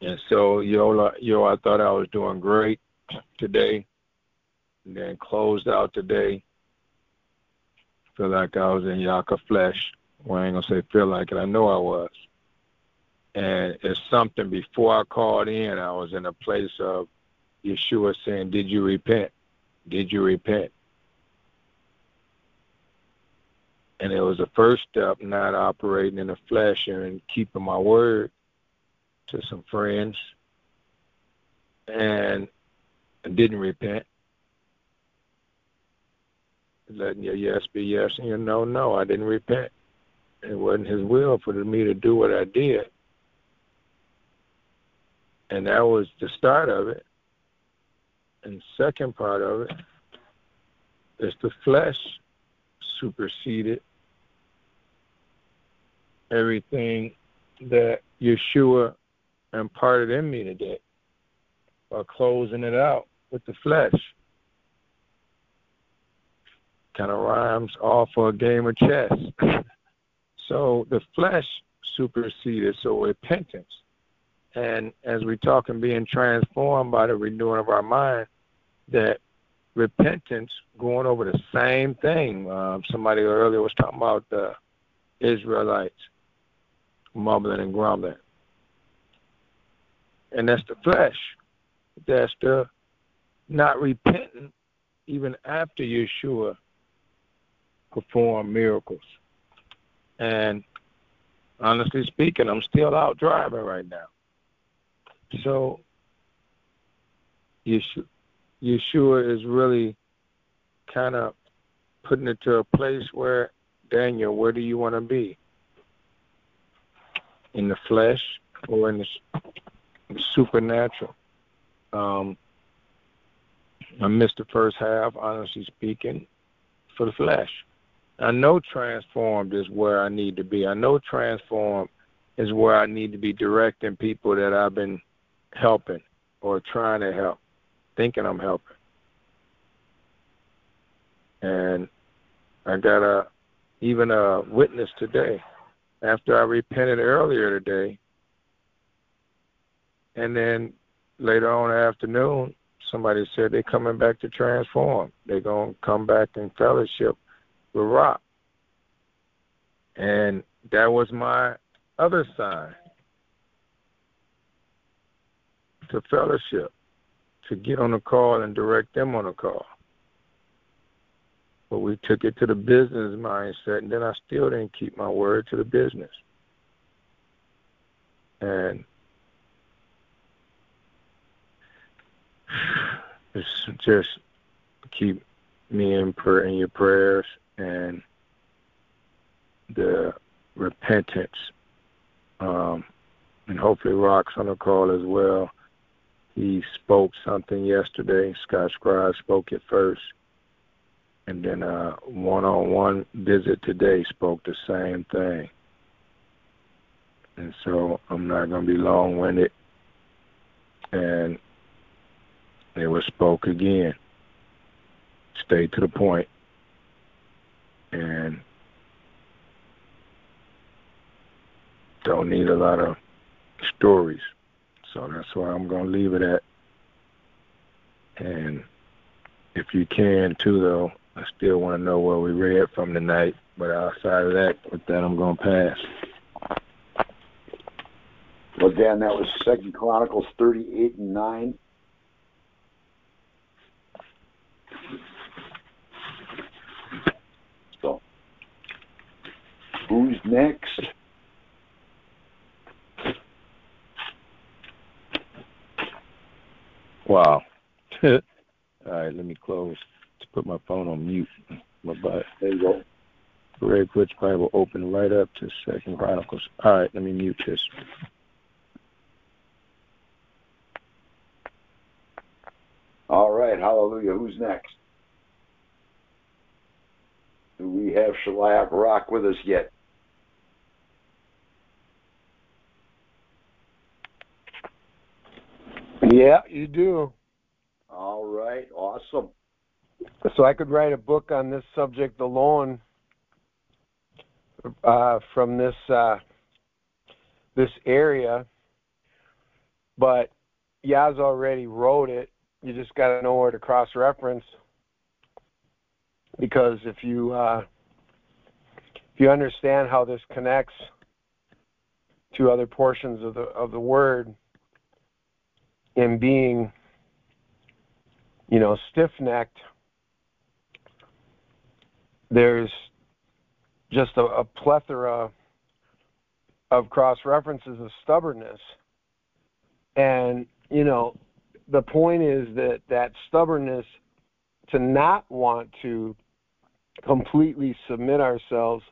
And so, Yola, yo, I thought I was doing great today, and then closed out today. Feel like I was in Yaka flesh. Well, I ain't gonna say feel like it. I know I was. And it's something before I called in. I was in a place of Yeshua saying, "Did you repent? Did you repent?" and it was the first step not operating in the flesh and keeping my word to some friends and I didn't repent letting your yes be yes and your no no i didn't repent it wasn't his will for me to do what i did and that was the start of it and second part of it is the flesh superseded everything that Yeshua imparted in me today by closing it out with the flesh. Kind of rhymes off of a game of chess. so the flesh superseded, so repentance. And as we talk and being transformed by the renewing of our mind, that repentance going over the same thing. Um, somebody earlier was talking about the Israelites mumbling and grumbling. And that's the flesh. That's the not repenting even after Yeshua performed miracles. And honestly speaking, I'm still out driving right now. So Yeshua, is really kind of putting it to a place where, Daniel, where do you want to be? In the flesh or in the supernatural? Um, I missed the first half, honestly speaking, for the flesh. I know transformed is where I need to be. I know transformed is where I need to be directing people that I've been helping or trying to help, thinking I'm helping. And I got a even a witness today after I repented earlier today. And then later on in the afternoon, somebody said they're coming back to transform. They're going to come back in fellowship with Rock. And that was my other sign to fellowship, to get on a call and direct them on a call. But we took it to the business mindset, and then I still didn't keep my word to the business. And it's just keep me in prayer in your prayers and the repentance. Um, and hopefully Rock's on the call as well. He spoke something yesterday. Scott Scribe spoke it first. And then uh, a one on one visit today spoke the same thing. And so I'm not gonna be long winded. And it was spoke again. Stay to the point. And don't need a lot of stories. So that's why I'm going to leave it at. And if you can, too, though, I still want to know where we read from tonight. But outside of that, with that, I'm going to pass. Well, Dan, that was Second Chronicles 38 and 9. So, who's next? Wow. All right, let me close to put my phone on mute. My butt. There you go. Greg Butch Bible open right up to Second Chronicles. All right, let me mute this. All right, hallelujah. Who's next? Do we have Shaliach Rock with us yet? Yeah, you do. All right, awesome. So I could write a book on this subject alone uh, from this uh, this area, but Yaz already wrote it. You just got to know where to cross reference because if you uh, if you understand how this connects to other portions of the of the word in being you know stiff-necked there's just a, a plethora of cross references of stubbornness. And you know the point is that that stubbornness to not want to completely submit ourselves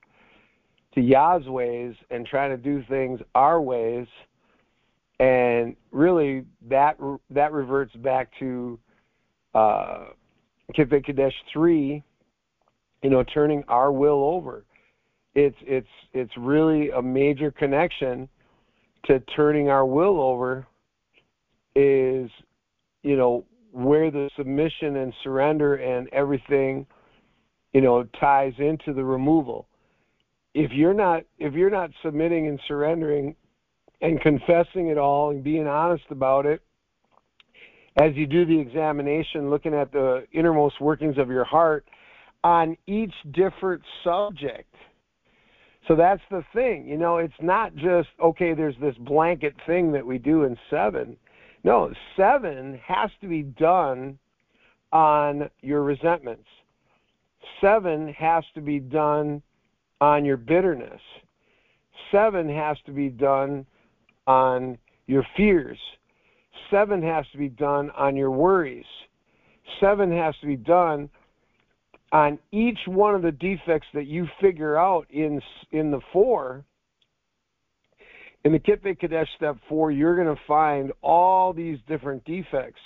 to Yah's ways and try to do things our ways and really that that reverts back to uh Kodesh three, you know, turning our will over. It's it's it's really a major connection to turning our will over is you know where the submission and surrender and everything you know ties into the removal if you're not if you're not submitting and surrendering and confessing it all and being honest about it as you do the examination, looking at the innermost workings of your heart on each different subject. So that's the thing. You know, it's not just, okay, there's this blanket thing that we do in seven. No, seven has to be done on your resentments. Seven has to be done on your bitterness. Seven has to be done on your fears. Seven has to be done on your worries. Seven has to be done on each one of the defects that you figure out in in the four. In the Kitve Kodesh step four, you're going to find all these different defects,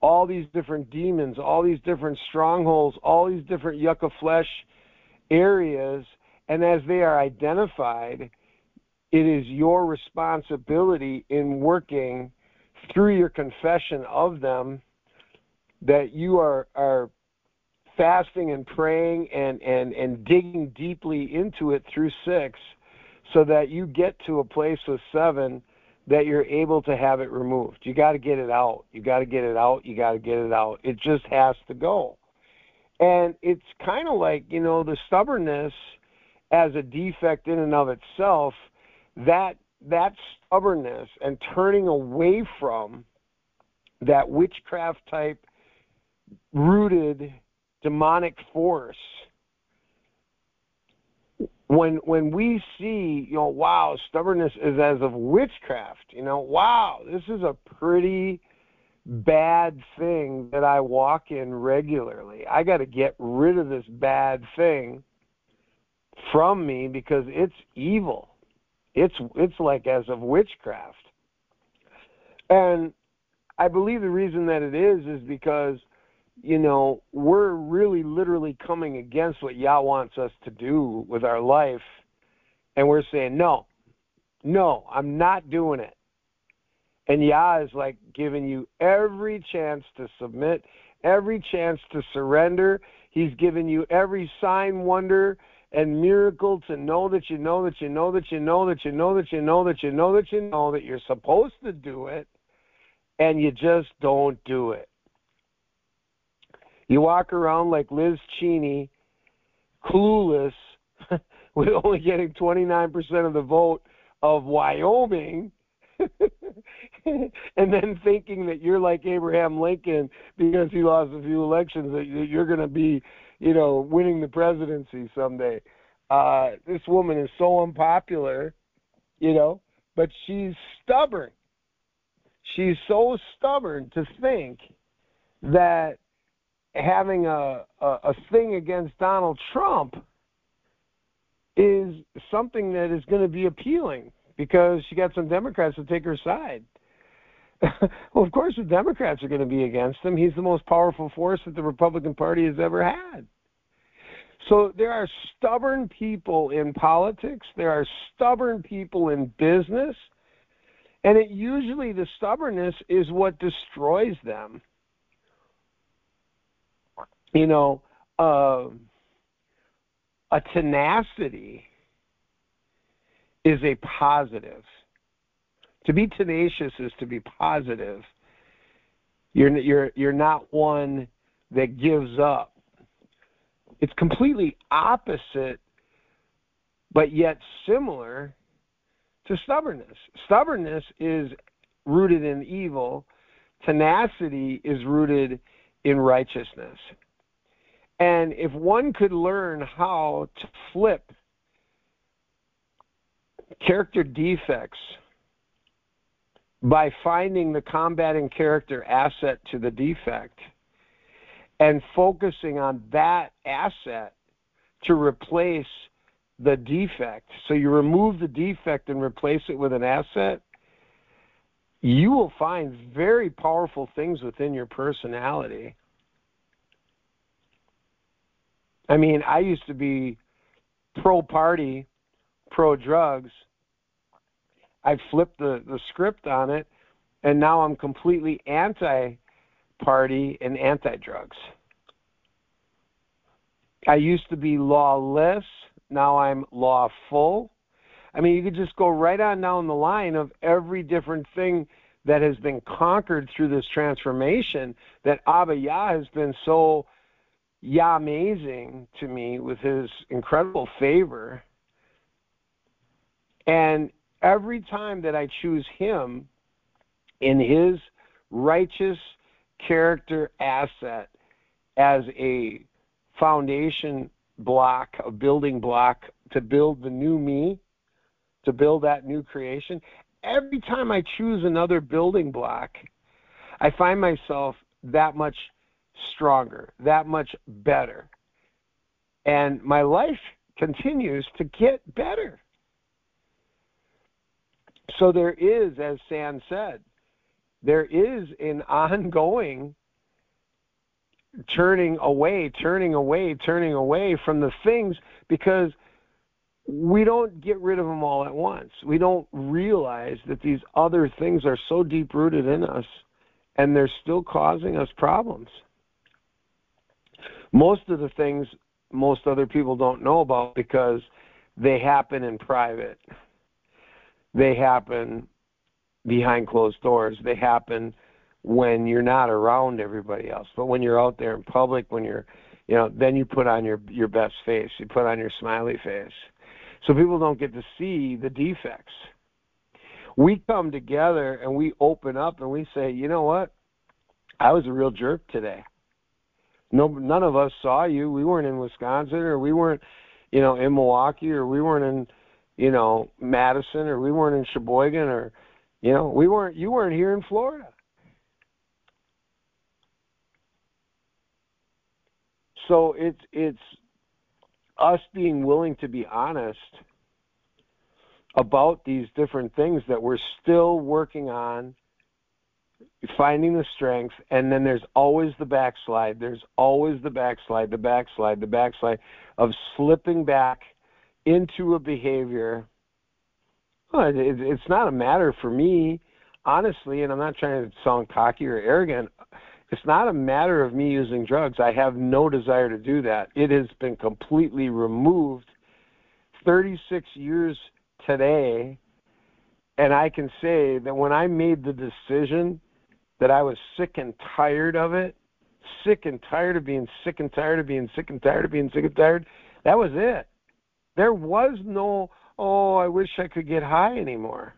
all these different demons, all these different strongholds, all these different yucca flesh areas, and as they are identified, it is your responsibility in working through your confession of them that you are are fasting and praying and and and digging deeply into it through 6 so that you get to a place with 7 that you're able to have it removed. You got to get it out. You got to get it out. You got to get it out. It just has to go. And it's kind of like, you know, the stubbornness as a defect in and of itself, that that stubbornness and turning away from that witchcraft type rooted demonic force when when we see you know wow stubbornness is as of witchcraft you know wow this is a pretty bad thing that i walk in regularly. I got to get rid of this bad thing from me because it's evil it's it's like as of witchcraft and i believe the reason that it is is because you know, we're really literally coming against what Yah wants us to do with our life, and we're saying, no, no, I'm not doing it. And Yah is like giving you every chance to submit, every chance to surrender. He's given you every sign, wonder, and miracle to know that you know that you know that you know that you know that you know that you know that you know that you're supposed to do it, and you just don't do it. You walk around like Liz Cheney, clueless, with only getting 29% of the vote of Wyoming, and then thinking that you're like Abraham Lincoln because he lost a few elections, that you're going to be, you know, winning the presidency someday. Uh, this woman is so unpopular, you know, but she's stubborn. She's so stubborn to think that having a, a, a thing against Donald Trump is something that is going to be appealing because she got some Democrats to take her side. well, of course, the Democrats are going to be against him. He's the most powerful force that the Republican Party has ever had. So there are stubborn people in politics, there are stubborn people in business, and it usually the stubbornness is what destroys them you know, uh, a tenacity is a positive. To be tenacious is to be positive. You're you're you're not one that gives up. It's completely opposite, but yet similar to stubbornness. Stubbornness is rooted in evil. Tenacity is rooted in righteousness. And if one could learn how to flip character defects by finding the combating character asset to the defect and focusing on that asset to replace the defect. So you remove the defect and replace it with an asset. You will find very powerful things within your personality I mean, I used to be pro party, pro drugs. I flipped the, the script on it, and now I'm completely anti party and anti drugs. I used to be lawless, now I'm lawful. I mean, you could just go right on down the line of every different thing that has been conquered through this transformation that Abba Yah has been so Yah amazing to me with his incredible favor. And every time that I choose him in his righteous character asset as a foundation block, a building block to build the new me, to build that new creation, every time I choose another building block, I find myself that much stronger, that much better. And my life continues to get better. So there is, as Sam said, there is an ongoing turning away, turning away, turning away from the things because we don't get rid of them all at once. We don't realize that these other things are so deep rooted in us and they're still causing us problems. Most of the things most other people don't know about because they happen in private. They happen behind closed doors. They happen when you're not around everybody else. But when you're out there in public, when you're, you know, then you put on your your best face. You put on your smiley face. So people don't get to see the defects. We come together and we open up and we say, you know what? I was a real jerk today. No, none of us saw you. We weren't in Wisconsin, or we weren't, you know, in Milwaukee, or we weren't in, you know, Madison, or we weren't in Sheboygan, or, you know, we weren't. You weren't here in Florida. So it's it's us being willing to be honest about these different things that we're still working on finding the strength and then there's always the backslide there's always the backslide the backslide the backslide of slipping back into a behavior well, it, it's not a matter for me honestly and i'm not trying to sound cocky or arrogant it's not a matter of me using drugs. I have no desire to do that. It has been completely removed 36 years today. And I can say that when I made the decision that I was sick and tired of it, sick and tired of being sick and tired of being sick and tired of being sick and tired, that was it. There was no, oh, I wish I could get high anymore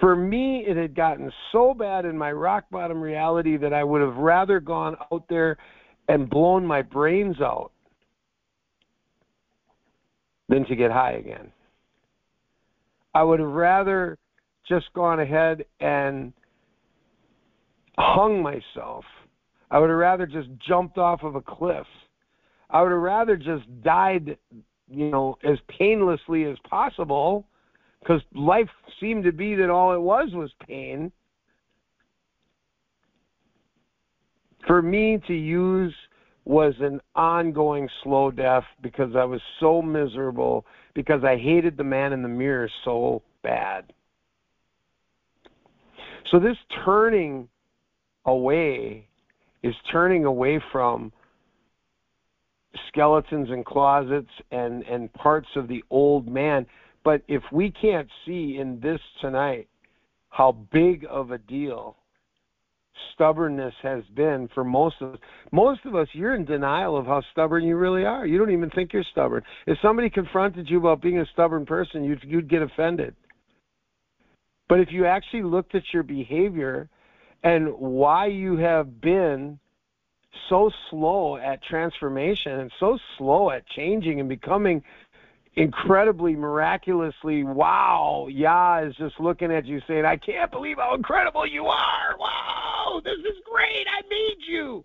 for me, it had gotten so bad in my rock bottom reality that I would have rather gone out there and blown my brains out than to get high again. I would have rather just gone ahead and hung myself. I would have rather just jumped off of a cliff. I would have rather just died, you know, as painlessly as possible because life seemed to be that all it was was pain. For me to use was an ongoing slow death because I was so miserable because I hated the man in the mirror so bad. So this turning away is turning away from skeletons and closets and and parts of the old man but if we can't see in this tonight how big of a deal stubbornness has been for most of us, most of us, you're in denial of how stubborn you really are. You don't even think you're stubborn. If somebody confronted you about being a stubborn person, you'd, you'd get offended. But if you actually looked at your behavior and why you have been so slow at transformation and so slow at changing and becoming incredibly miraculously wow yah is just looking at you saying i can't believe how incredible you are. Wow this is great. I made you.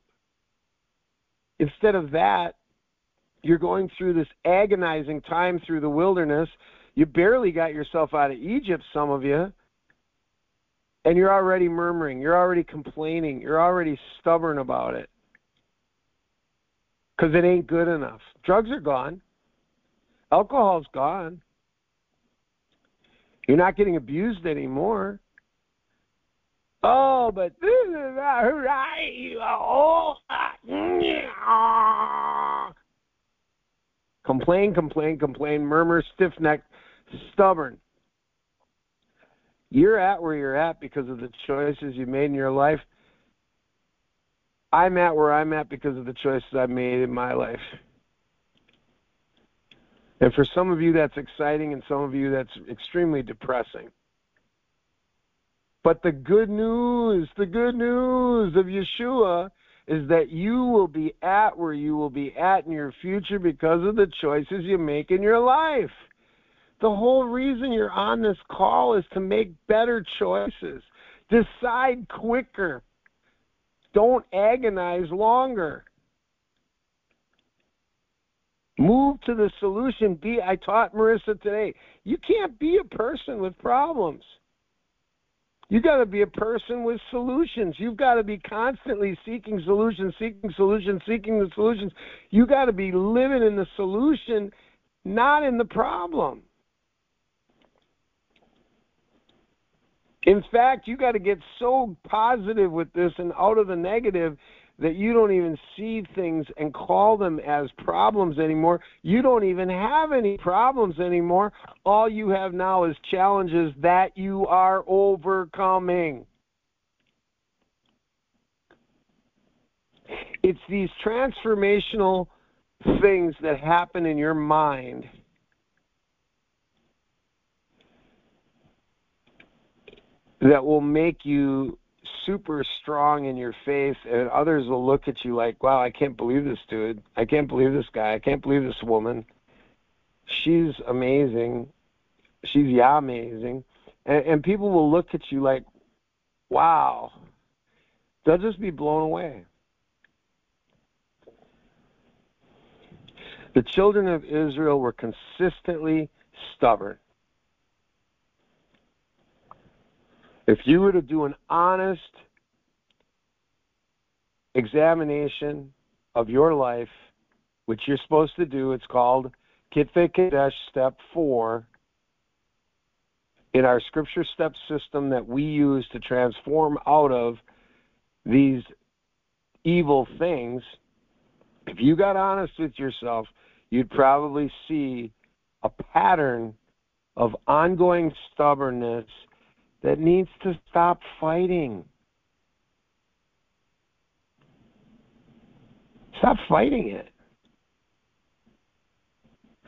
Instead of that you're going through this agonizing time through the wilderness. You barely got yourself out of egypt some of you and you're already murmuring. You're already complaining. You're already stubborn about it because it ain't good enough drugs are gone Alcohol's gone. You're not getting abused anymore. Oh, but this is not right. Oh, complain, complain, complain, murmur, stiff neck, stubborn. You're at where you're at because of the choices you made in your life. I'm at where I'm at because of the choices I've made in my life. And for some of you, that's exciting, and some of you, that's extremely depressing. But the good news, the good news of Yeshua is that you will be at where you will be at in your future because of the choices you make in your life. The whole reason you're on this call is to make better choices. Decide quicker. Don't agonize longer. Move to the solution. Be I taught Marissa today. You can't be a person with problems. You got to be a person with solutions. You've got to be constantly seeking solutions, seeking solutions, seeking the solutions. You got to be living in the solution, not in the problem. In fact, you got to get so positive with this and out of the negative that you don't even see things and call them as problems anymore. You don't even have any problems anymore. All you have now is challenges that you are overcoming. It's these transformational things that happen in your mind that will make you super strong in your faith and others will look at you like wow i can't believe this dude. I can't believe this guy. I can't believe this woman. She's amazing. She's yeah amazing. And, and people will look at you like wow. They'll just be blown away. The children of israel were consistently stubborn If you were to do an honest examination of your life, which you're supposed to do, it's called Kitve Kodesh Step 4 in our scripture step system that we use to transform out of these evil things. If you got honest with yourself, you'd probably see a pattern of ongoing stubbornness that needs to stop fighting. Stop fighting it.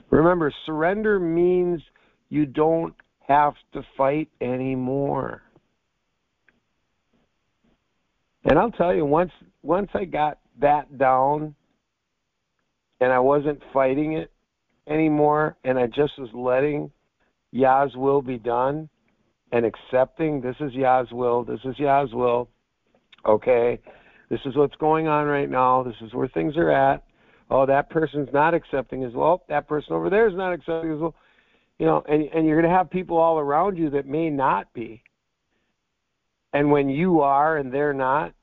Remember, surrender means you don't have to fight anymore. And I'll tell you, once once I got that down and I wasn't fighting it anymore and I just was letting Yah's will be done, and accepting this is Yah's will, this is Yah's will. Okay, this is what's going on right now. This is where things are at. Oh, that person's not accepting as well. That person over there is not accepting as well. You know, and and you're going to have people all around you that may not be. And when you are and they're not,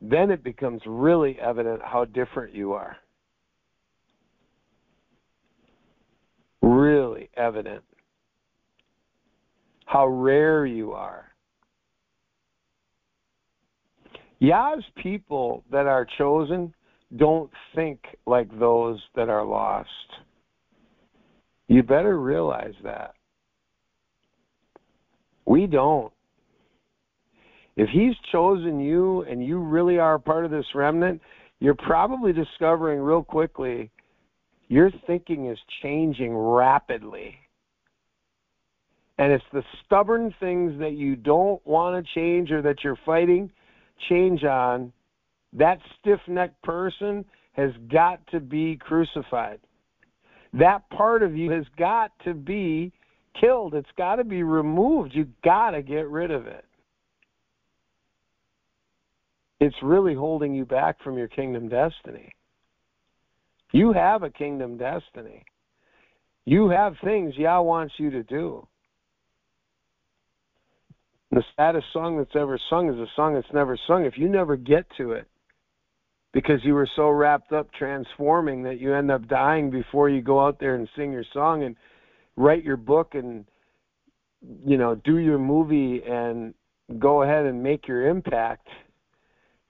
then it becomes really evident how different you are. Really evident how rare you are. Yah's people that are chosen don't think like those that are lost. You better realize that. We don't. If he's chosen you and you really are part of this remnant, you're probably discovering real quickly your thinking is changing rapidly. And it's the stubborn things that you don't want to change or that you're fighting change on. That stiff necked person has got to be crucified. That part of you has got to be killed. It's got to be removed. You've got to get rid of it. It's really holding you back from your kingdom destiny. You have a kingdom destiny. You have things Yah wants you to do. The saddest song that's ever sung is a song that's never sung. If you never get to it because you were so wrapped up transforming that you end up dying before you go out there and sing your song and write your book and you know do your movie and go ahead and make your impact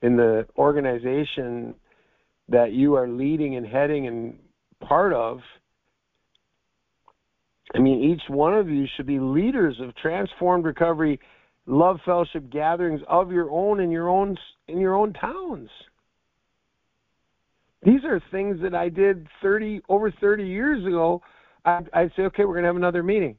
in the organization that you are leading and heading and part of I mean, each one of you should be leaders of transformed recovery, love fellowship gatherings of your own in your own in your own towns. These are things that I did 30 over 30 years ago. I'd, I'd say, okay, we're going to have another meeting.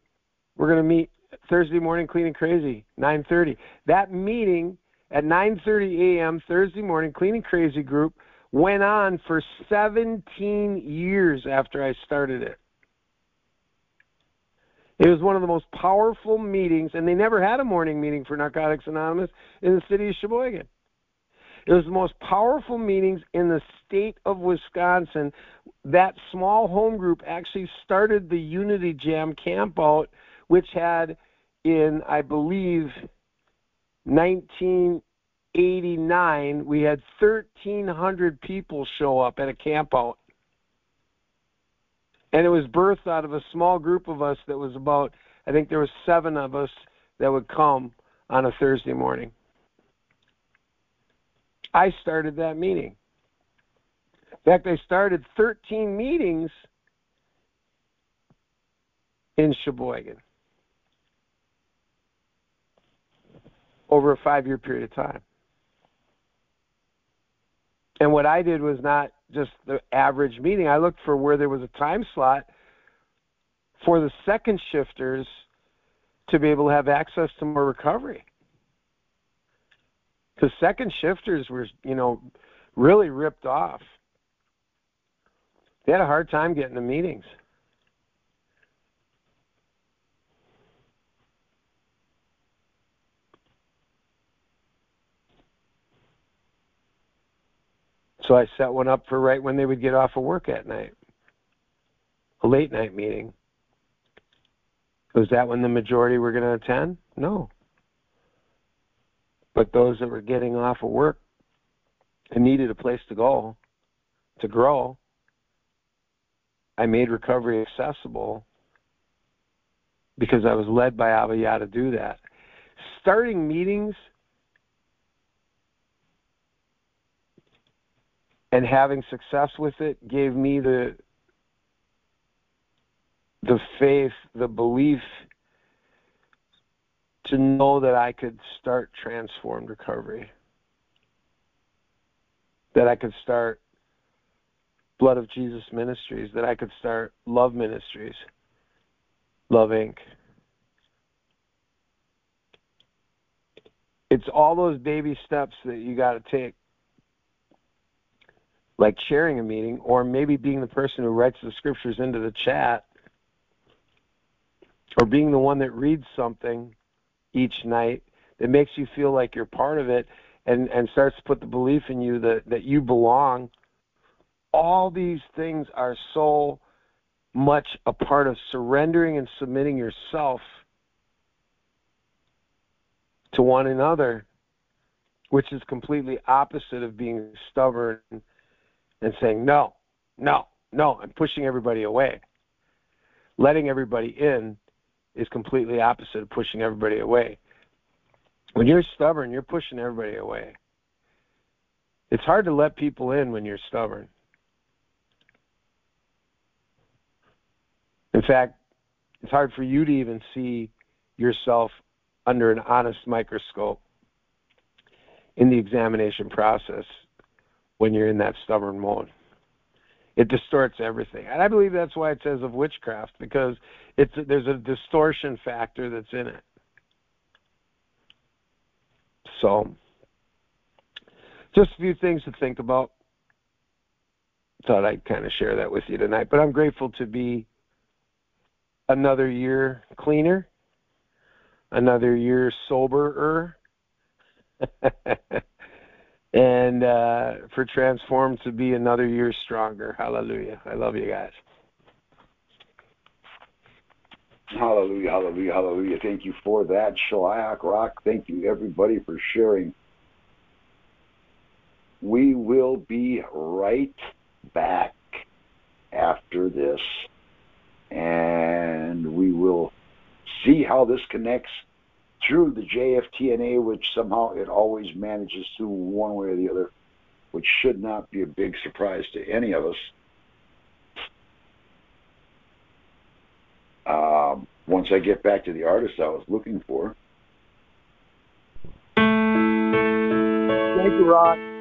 We're going to meet Thursday morning, clean and crazy, 9:30. That meeting at 9:30 a.m. Thursday morning, clean and crazy group went on for 17 years after I started it. It was one of the most powerful meetings, and they never had a morning meeting for Narcotics Anonymous in the city of Sheboygan. It was the most powerful meetings in the state of Wisconsin. That small home group actually started the Unity Jam campout, which had in, I believe, 1989, we had 1,300 people show up at a campout. And it was birthed out of a small group of us that was about, I think there was seven of us that would come on a Thursday morning. I started that meeting. In fact, I started 13 meetings in Sheboygan over a five year period of time. And what I did was not just the average meeting, I looked for where there was a time slot for the second shifters to be able to have access to more recovery because second shifters were, you know, really ripped off. They had a hard time getting to meetings. So I set one up for right when they would get off of work at night. A late night meeting. Was that when the majority were going to attend? No. But those that were getting off of work and needed a place to go to grow, I made recovery accessible because I was led by Abba to do that. Starting meetings and having success with it gave me the the faith, the belief to know that I could start transformed recovery. That I could start Blood of Jesus Ministries, that I could start Love Ministries, Love Inc. It's all those baby steps that you got to take, like sharing a meeting, or maybe being the person who writes the scriptures into the chat, or being the one that reads something each night that makes you feel like you're part of it and and starts to put the belief in you that that you belong. All these things are so much a part of surrendering and submitting yourself to one another which is completely opposite of being stubborn and saying no no no i'm pushing everybody away letting everybody in is completely opposite of pushing everybody away. When you're stubborn, you're pushing everybody away. It's hard to let people in when you're stubborn. In fact, it's hard for you to even see yourself under an honest microscope in the examination process when you're in that stubborn mode it distorts everything. And I believe that's why it says of witchcraft because it's there's a distortion factor that's in it. So, just a few things to think about. Thought I'd kind of share that with you tonight. But I'm grateful to be another year cleaner, another year soberer. and uh, for Transform to be another year stronger. Hallelujah. I love you guys. Hallelujah, hallelujah, hallelujah. Thank you for that, Shaliach Rock. Thank you, everybody, for sharing. We will be right back after this, and we will see how this connects through the JFTNA, which somehow it always manages to one way or the other, which should not be a big surprise to any of us. Uh, once I get back to the artist I was looking for. Thank you, Rod.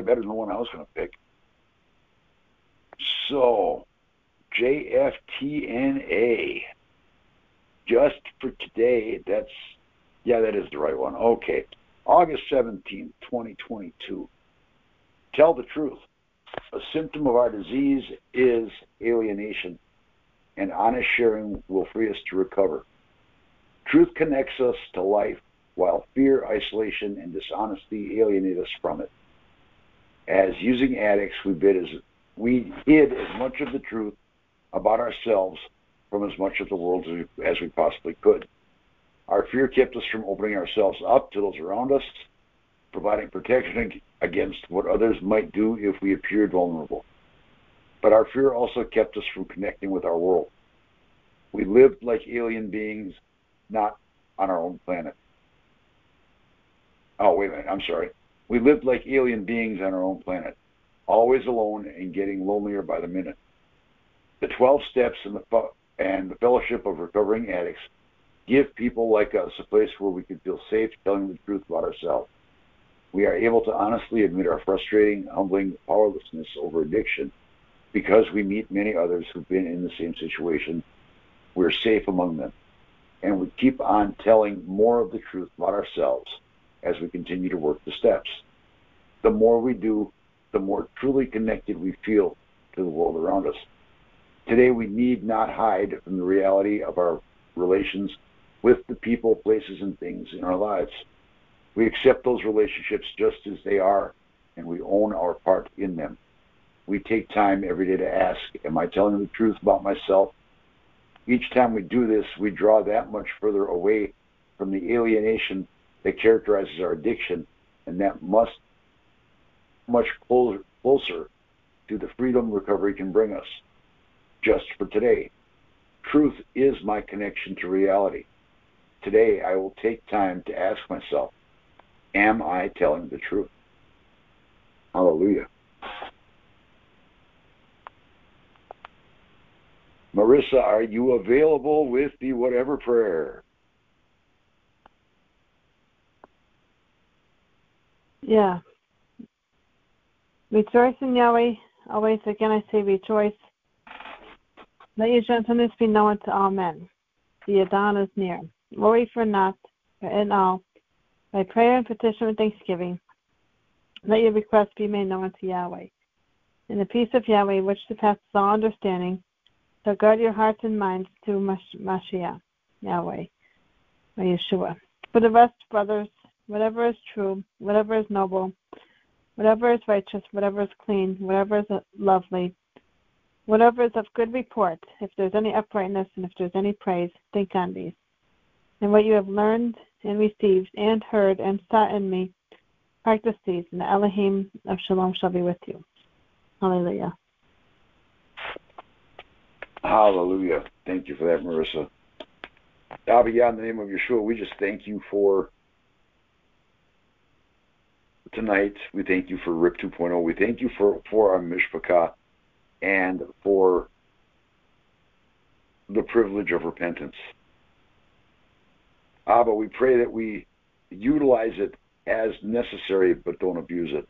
Probably better than the one I was going to pick. So, JFTNA. Just for today, that's, yeah, that is the right one. Okay. August 17th, 2022. Tell the truth. A symptom of our disease is alienation, and honest sharing will free us to recover. Truth connects us to life, while fear, isolation, and dishonesty alienate us from it. As using addicts, we, bid as, we hid as much of the truth about ourselves from as much of the world as we, as we possibly could. Our fear kept us from opening ourselves up to those around us, providing protection against what others might do if we appeared vulnerable. But our fear also kept us from connecting with our world. We lived like alien beings, not on our own planet. Oh, wait a minute. I'm sorry. We lived like alien beings on our own planet, always alone and getting lonelier by the minute. The 12 steps and the, and the fellowship of recovering addicts give people like us a place where we can feel safe telling the truth about ourselves. We are able to honestly admit our frustrating, humbling powerlessness over addiction Because we meet many others who've been in the same situation, we're safe among them. And we keep on telling more of the truth about ourselves as we continue to work the steps. The more we do, the more truly connected we feel to the world around us. Today, we need not hide from the reality of our relations with the people, places, and things in our lives. We accept those relationships just as they are, and we own our part in them. We take time every day to ask, Am I telling the truth about myself? Each time we do this, we draw that much further away from the alienation that characterizes our addiction, and that must much closer, closer to the freedom recovery can bring us. Just for today, truth is my connection to reality. Today, I will take time to ask myself, Am I telling the truth? Hallelujah. Marissa, are you available with the whatever prayer? Yeah. Rejoice in Yahweh. Always again I say rejoice. Let your gentleness be known to all men. The Adon is near. Worry for naught, but in all, by prayer and petition and thanksgiving, let your requests be made known to Yahweh. And the peace of Yahweh, which surpasses all understanding, shall guard your hearts and minds through Mash- Mashiach, Yahweh, or Yeshua. For the rest, brothers, whatever is true, whatever is noble, whatever is righteous, whatever is clean, whatever is lovely, whatever is of good report, if there's any uprightness and if there's any praise, think on these. And what you have learned and received and heard and saw in me, practice these, and the Elohim of Shalom shall be with you. Hallelujah. Hallelujah. Thank you for that, Marissa. Abba, in the name of Yeshua, we just thank you for tonight. We thank you for RIP 2.0. We thank you for, for our Mishpachah and for the privilege of repentance. Abba, we pray that we utilize it as necessary, but don't abuse it.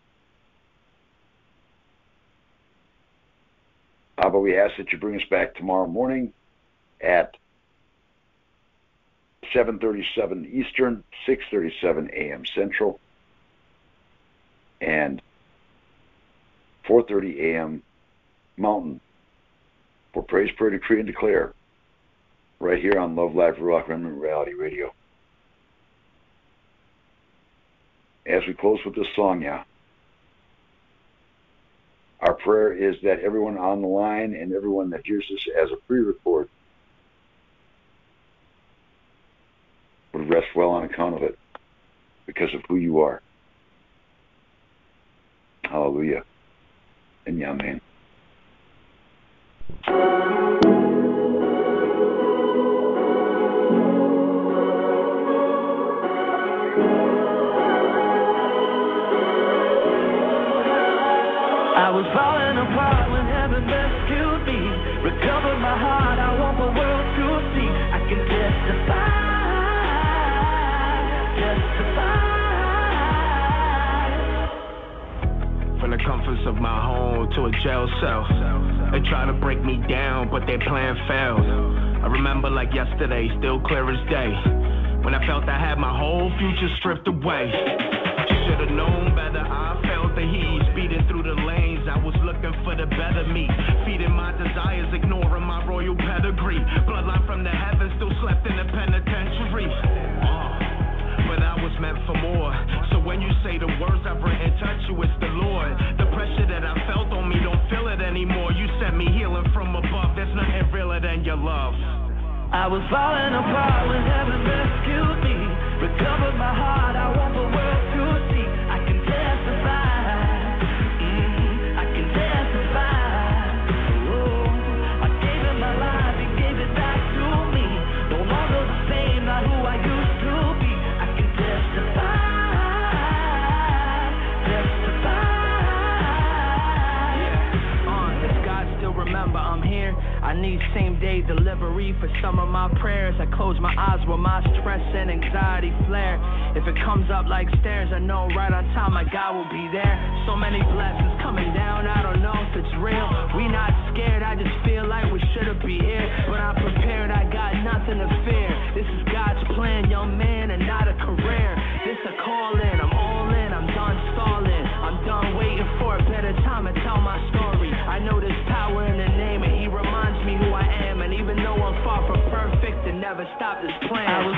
Abba, we ask that you bring us back tomorrow morning at 7:37 Eastern, 6:37 a.m. Central, and 4:30 a.m. Mountain for Praise, Prayer, Decree, and Declare right here on Love Live Rock Remnant Reality Radio. As we close with this song, yeah, our prayer is that everyone on the line and everyone that hears this as a pre-record would rest well on account of it because of who you are. Hallelujah. And Yamin. From of my home to a jail cell. They try to break me down, but their plan failed. I remember like yesterday, still clear as day. When I felt I had my whole future stripped away. Should've known better, I felt the heat. Speeding through the lanes, I was looking for the better me. Feeding my desires, ignoring my royal pedigree. Bloodline from the heavens, still slept in the penitentiary. Uh, but I was meant for more. When you say the words I've written touch you, it's the Lord. The pressure that I felt on me, don't feel it anymore. You sent me healing from above. There's nothing realer than your love. I was falling apart when heaven rescued me. Recovered my heart, I want the world to see. same day delivery for some of my prayers. I close my eyes where my stress and anxiety flare. If it comes up like stairs, I know right on time my God will be there. So many blessings coming down, I don't know if it's real. We not scared, I just feel like we should've be here. But I'm prepared, I got nothing to fear. This is God's plan, young man, and not a career. This a calling, I'm all in, I'm done stalling. I'm done waiting for a better time to tell my story. stop this plan. I was